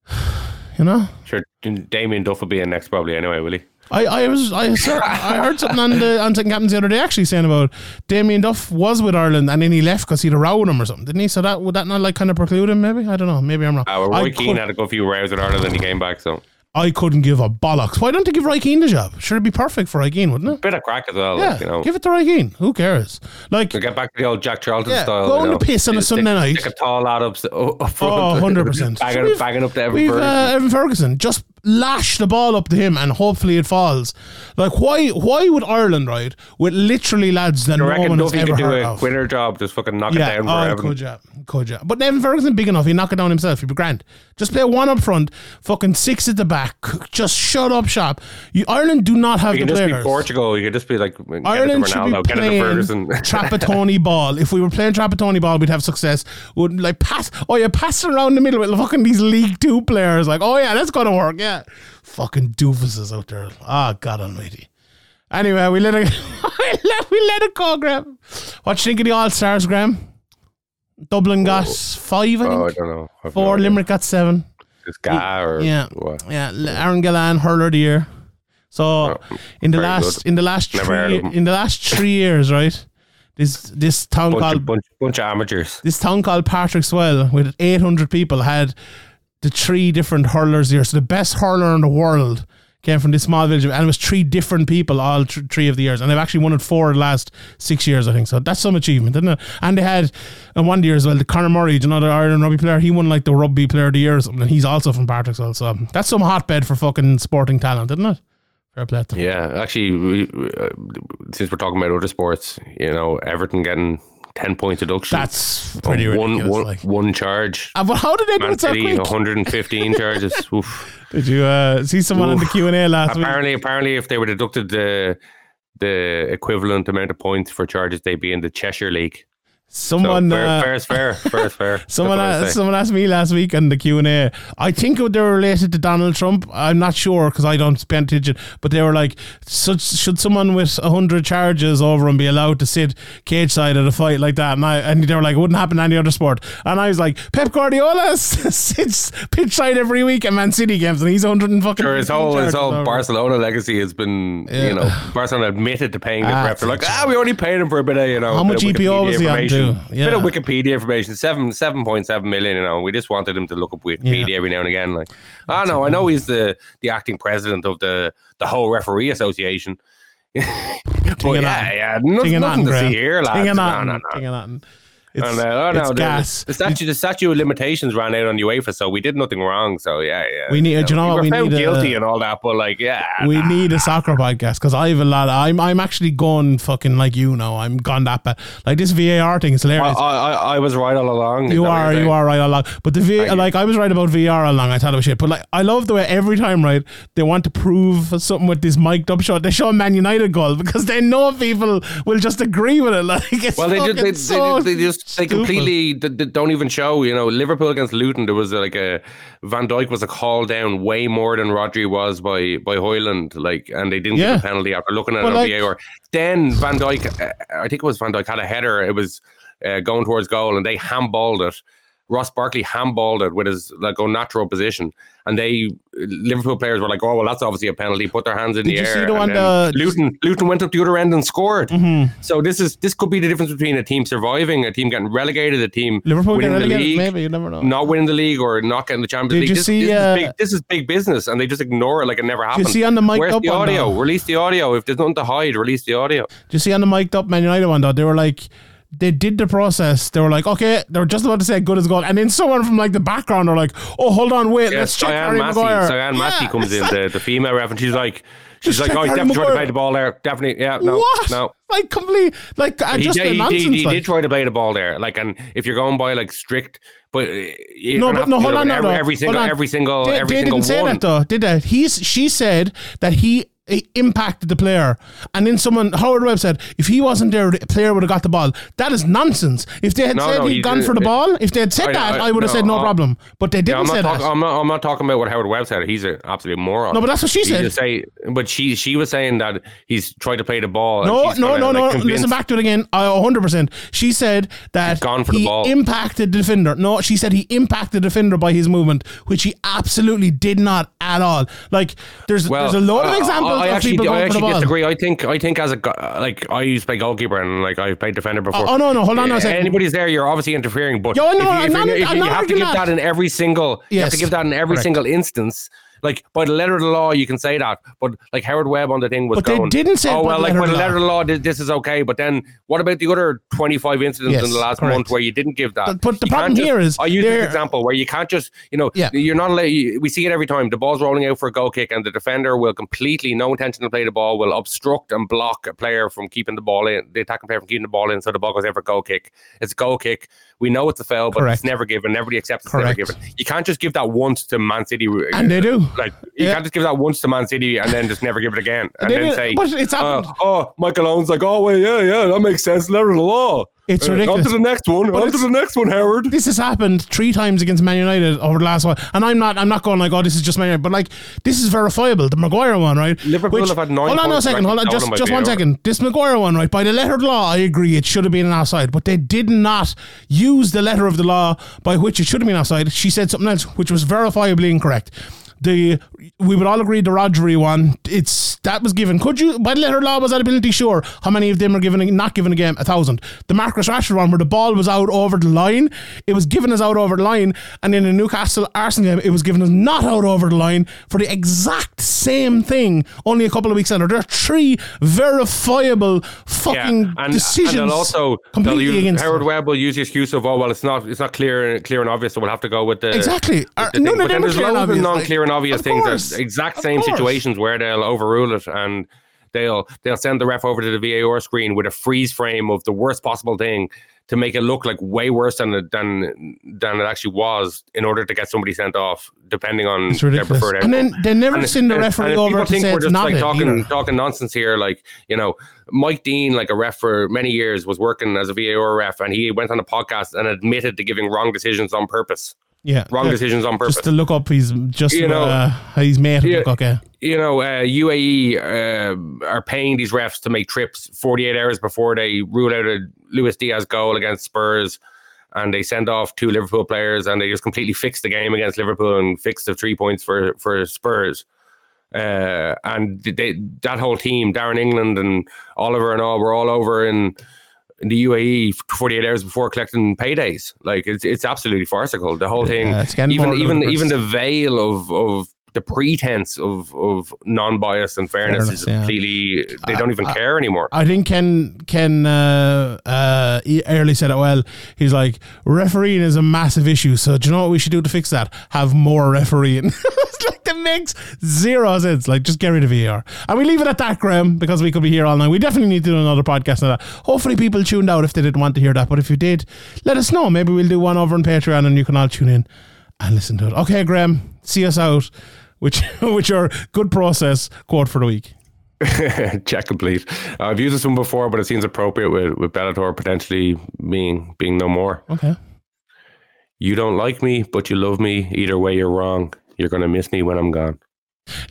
You know, Sure, Damien Duff will be in next probably anyway, will he? I, I was I, I heard something on the on Second Captains the other day actually saying about Damien Duff was with Ireland and then he left because he'd a row with him or something, didn't he? So that would that not like kind of preclude him? Maybe I don't know. Maybe I'm wrong. Uh, well, I Roy Keane could- had to go a few rounds in Ireland and he came back, so I couldn't give a bollocks. Why don't they give Roy Keane the job? Sure, it'd be perfect for Roy Keane, wouldn't it? bit of crack as well. Yeah, like, you know. give it to Roy Keane. Who cares? Like, get back to the old Jack Charlton Yeah, style. go you on know. the piss on a Sunday night. Stick a tall lad up, up, up front. oh, 100%. banging, We've- banging up to Evan we've, Ferguson. uh, Evan Ferguson. Just lash the ball up to him and hopefully it falls. Like, why Why would Ireland, right, with literally lads that I no one has ever could do heard a of? winner job, just fucking knock Yeah, it down oh, could ya, could ya. But Nevin Ferguson big enough, he'd knock it down himself. He'd be grand. Just play one up front, fucking six at the back. Just shut up shop. You, Ireland do not have You the could just be players. Portugal. You could just be like, Ireland should be get playing Ferguson. Trapattoni ball. If we were playing Trapattoni ball, we'd have success. Would like pass. Oh yeah, pass around the middle with fucking these League Two players. Like, oh yeah, that's gonna work. Yeah, fucking doofuses out there. Ah, God Almighty. Anyway, we let it. we let it go, Graeme. What you think of the All Stars, Graeme? Dublin got five, I think. Oh, I don't know. I've Four, no. Limerick got seven. Is Ga or Yeah, what? yeah. Aaron Gillane, hurler of the year. So in the Oh, last good. in the last three in the last three years, right? This this town Bunch called of, bunch, bunch of amateurs. this town called Patrickswell with 800 people had the three different hurlers here. So the best hurler in the world came from this small village, and it was three different people all th- three of the years, and they've actually won it four the last six years, I think. So that's some achievement, isn't it? And they had in one year as well, the Conor Murray, another Ireland rugby player, he won like the rugby player of the year or something, and he's also from Patrick's. Swell. So that's some hotbed for fucking sporting talent, isn't it? Fair play. Yeah, actually, we, uh, since we're talking about other sports, you know, Everton getting ten points deduction. That's pretty on one, ridiculous. one, like. one charge. Uh, but how did they do Man it so City, quick? 115 charges. Oof. Did you uh, see someone in the Q and A last week? Apparently, apparently, if they were deducted the the equivalent amount of points for charges, they'd be in the Cheshire League. So Someone fair, uh, fair is fair. Fair is fair. Someone, uh, someone asked me last week on the Q and A. I think they were related to Donald Trump. I'm not sure because I don't spend attention. But they were like, should someone with hundred charges over him be allowed to sit cage side at a fight like that? And I and they were like, it wouldn't happen in any other sport. And I was like, Pep Guardiola sits pitch side every week at Man City games, and he's hundred and fucking. Sure, his whole his whole over. Barcelona legacy has been, Yeah. you know, Barcelona admitted to paying the Ah, ref. They're like, ah, we only paid him for a bit of, you know, How much EPO was he on information. Yeah. Bit of Wikipedia information, seven seven point seven million. You know, we just wanted him to look up Wikipedia Yeah. every now and again. Like, I know, I know, he's the the acting president of the the whole referee association. but yeah, yeah, nothing, nothing to see here, lads. No, no, no. Ting and on. It's, And, uh, oh, no, it's the, gas. The, statute, the statute of limitations ran out on UEFA, so we did nothing wrong. So yeah, yeah. We need- do you know we what were we found need, guilty and all that, but like, yeah, we nah. need a soccer podcast because I have a lot. Of, I'm I'm actually going fucking like you know. I'm gone that bad. Like this VAR thing is I, hilarious. I, I was right all along. You are you are right all along. But the V you. like I was right about VR all along. I thought it was shit. But like I love the way every time right they want to prove something with this mic'd up shot. They show a Man United goal because they know people will just agree with it. Like it's Well, they just they, so they, they just they completely don't even show. You know, Liverpool against Luton, there was like a Van Dijk was a call down way more than Rodri was by by Højlund. Like, and they didn't Yeah. give a penalty after looking at But it on like- VAR. Then Van Dijk, uh, I think it was Van Dijk had a header. It was uh, going towards goal, and they handballed it. Ross Barkley handballed it with his like unnatural position, and they Liverpool players were like, "Oh well, that's obviously a penalty." Put their hands in Did the you air. see the and the- Luton Luton went up the other end and scored. Mhm. So this is this could be the difference between a team surviving, a team getting relegated, a team Liverpool winning the league, Maybe you never know. not winning the league, or not getting the Champions Did League. you this, see, this, uh, is big, this is big business, and they just ignore it like it never happened. you see on the mic Where's up the audio? Release the audio. If there's nothing to hide, release the audio. Do you see on the mic'd up Man United one though? They were like, they did the process. They were like, okay, they were just about to say good as gold, and then someone from like the background are like, oh, hold on, wait, Yeah, let's check Harry Massey. Maguire. Sian Massey Yeah, comes in, like, the, the female ref, and she's like, she's like, oh, he's Harry definitely tried to play the ball there. Definitely, yeah, no, what? no. Like complete, like He, just a he, nonsense. he, he like. did try to play the ball there, like, and if you're going by like strict, but uh, No, but no, hold on, every, no. every single, every single, They, every they single didn't say that though, did they? He's she said that he, he impacted the player, and then someone Howard Webb said if he wasn't there, the player would have got the ball. That is nonsense. If they had No, said no, he'd he gone for the ball, if they had said I- that, I- I, would have no, said no I- problem. But they didn't I'm say talk, that. I'm, not, I'm not talking about what Howard Webb said. He's an absolute moron. No, but that's what she He said. say, but she she was saying that he's tried to play the ball. No, no, no, to, no. Listen back to it again. I 100%. She said that gone for the he ball. impacted the defender. No, she said he impacted the defender by his movement, which he absolutely did not at all. Like, there's Well, there's a lot of uh, I actually, I going for the actually disagree. I think I think as a like I used to play goalkeeper and like I've played defender before. oh, no, no, hold on a Uh, second. Anybody's there, you're obviously interfering. But Yo, no, if you, I'm not- if I'm you, not have to give that. that. in every single. You have to give that in every correct. single instance. Like by the letter of the law, you can say that. But like Howard Webb on the thing was But they didn't say Oh well, like by the letter of the law, this, is okay. But then what about the other 25 incidents Yes, in the last correct. month where you didn't give that? But- but the You problem just- here is I use this example where you can't just you know Yeah. you're not We see it every time. The ball's rolling out for a goal kick, and the defender will completely no intention to play the ball will obstruct and block a player from keeping the ball in, the attacking player from keeping the ball in, so the ball goes out for a goal kick. It's a goal kick. We know it's a foul, but Correct. it's never given. Everybody accepts it's Correct. never given. You can't just give that once to Man City. And they do. Like you Yeah. can't just give that once to Man City and then just never give it again, and They then did- say, but it's uh, "Oh, Michael Owen's like, oh well, yeah, yeah, that makes sense. Letter of the law. It's Uh, ridiculous. On to the next one. But on to the next one, Howard. this has happened three times against Man United over the last while, and I'm not I'm not going like oh this is just Man United, but like this is verifiable. The Maguire one, right? Liverpool have had nine Hold on a second, hold on, just just one second. This Maguire one, right? By the letter of the law, I agree it should have been an offside, but they did not use the letter of the law by which it should have been offside. She said something else which was verifiably incorrect. The we would all agree the Rodri one. It's that was given. Could you by the letter law was that ability? Sure. How many of them are given? a- Not given a game? A thousand. The Marcus Rashford one where the ball was out over the line. It was given as out over the line, and in the Newcastle Arsenal game, it was given as not out over the line for the exact same thing. Only a couple of weeks later, there are three verifiable fucking and, decisions. and also completely against Howard them. Webb will use the excuse of oh well it's not it's not clear clear and obvious so we'll have to go with the Exactly. Uh, the Are- thing. none of but them then are there's clear and loads of obvious, non-clear and like, obvious of things course. that exact same situations where they'll overrule it and they'll they'll send the ref over to the VAR screen with a freeze frame of the worst possible thing to make it look like way worse than it, than than it actually was in order to get somebody sent off depending on their preferred And then they never And- send the and- referee and over people to think say we're just like talking either. talking nonsense here. Like you know, Mike Dean, like a ref for many years, was working as a VAR ref, and he went on a podcast and admitted to giving wrong decisions on purpose. Yeah, Wrong yeah. decisions on purpose. Just to look up, he's just You know, uh, he's mate. yeah. Look, okay. you know, uh, UAE uh, are paying these refs to make trips 48 hours before they rule out a Luis Diaz goal against Spurs. And they send off two Liverpool players and they just completely fix the game against Liverpool and fix the three points for, for Spurs. Uh, and they, that whole team, Darren England and Oliver and all, were all over in, in the UAE 48 hours before collecting paydays. Like it's it's absolutely farcical. The whole thing, Yeah, even even ludicrous. even the veil of of the pretense of of non-bias and fairness, Fairness, is yeah. completely they don't even care anymore. I think Ken Ken uh, uh, early said it well. He's like refereeing is a massive issue. So do you know what we should do to fix that? Have more refereeing. that makes zero sense. Like just get rid of VAR. And we leave it at that, Graeme, because we could be here all night. We definitely need to do another podcast on that. Hopefully people tuned out if they didn't want to hear that. But if you did, let us know. Maybe we'll do one over on Patreon and you can all tune in and listen to it. Okay, Graeme, see us out. Which, which are good process quote for the week. Check complete. Uh, I've used this one before, but it seems appropriate with with Bellator potentially being being no more. Okay. You don't like me, but you love me. Either way, you're wrong. You're gonna miss me when I'm gone.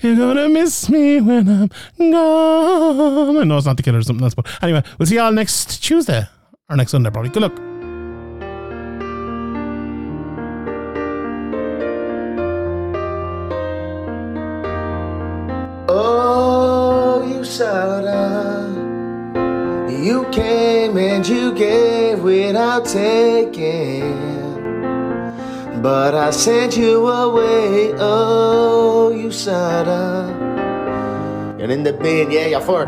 You're gonna miss me when I'm gone. I know it's not the killer or something else, but anyway, we'll see y'all next Tuesday or next Sunday, probably. Good luck. Oh, you shouted. You came and you gave without taking. But I sent you away. Oh, you shouted. Uh, and in the bin, yeah, you're for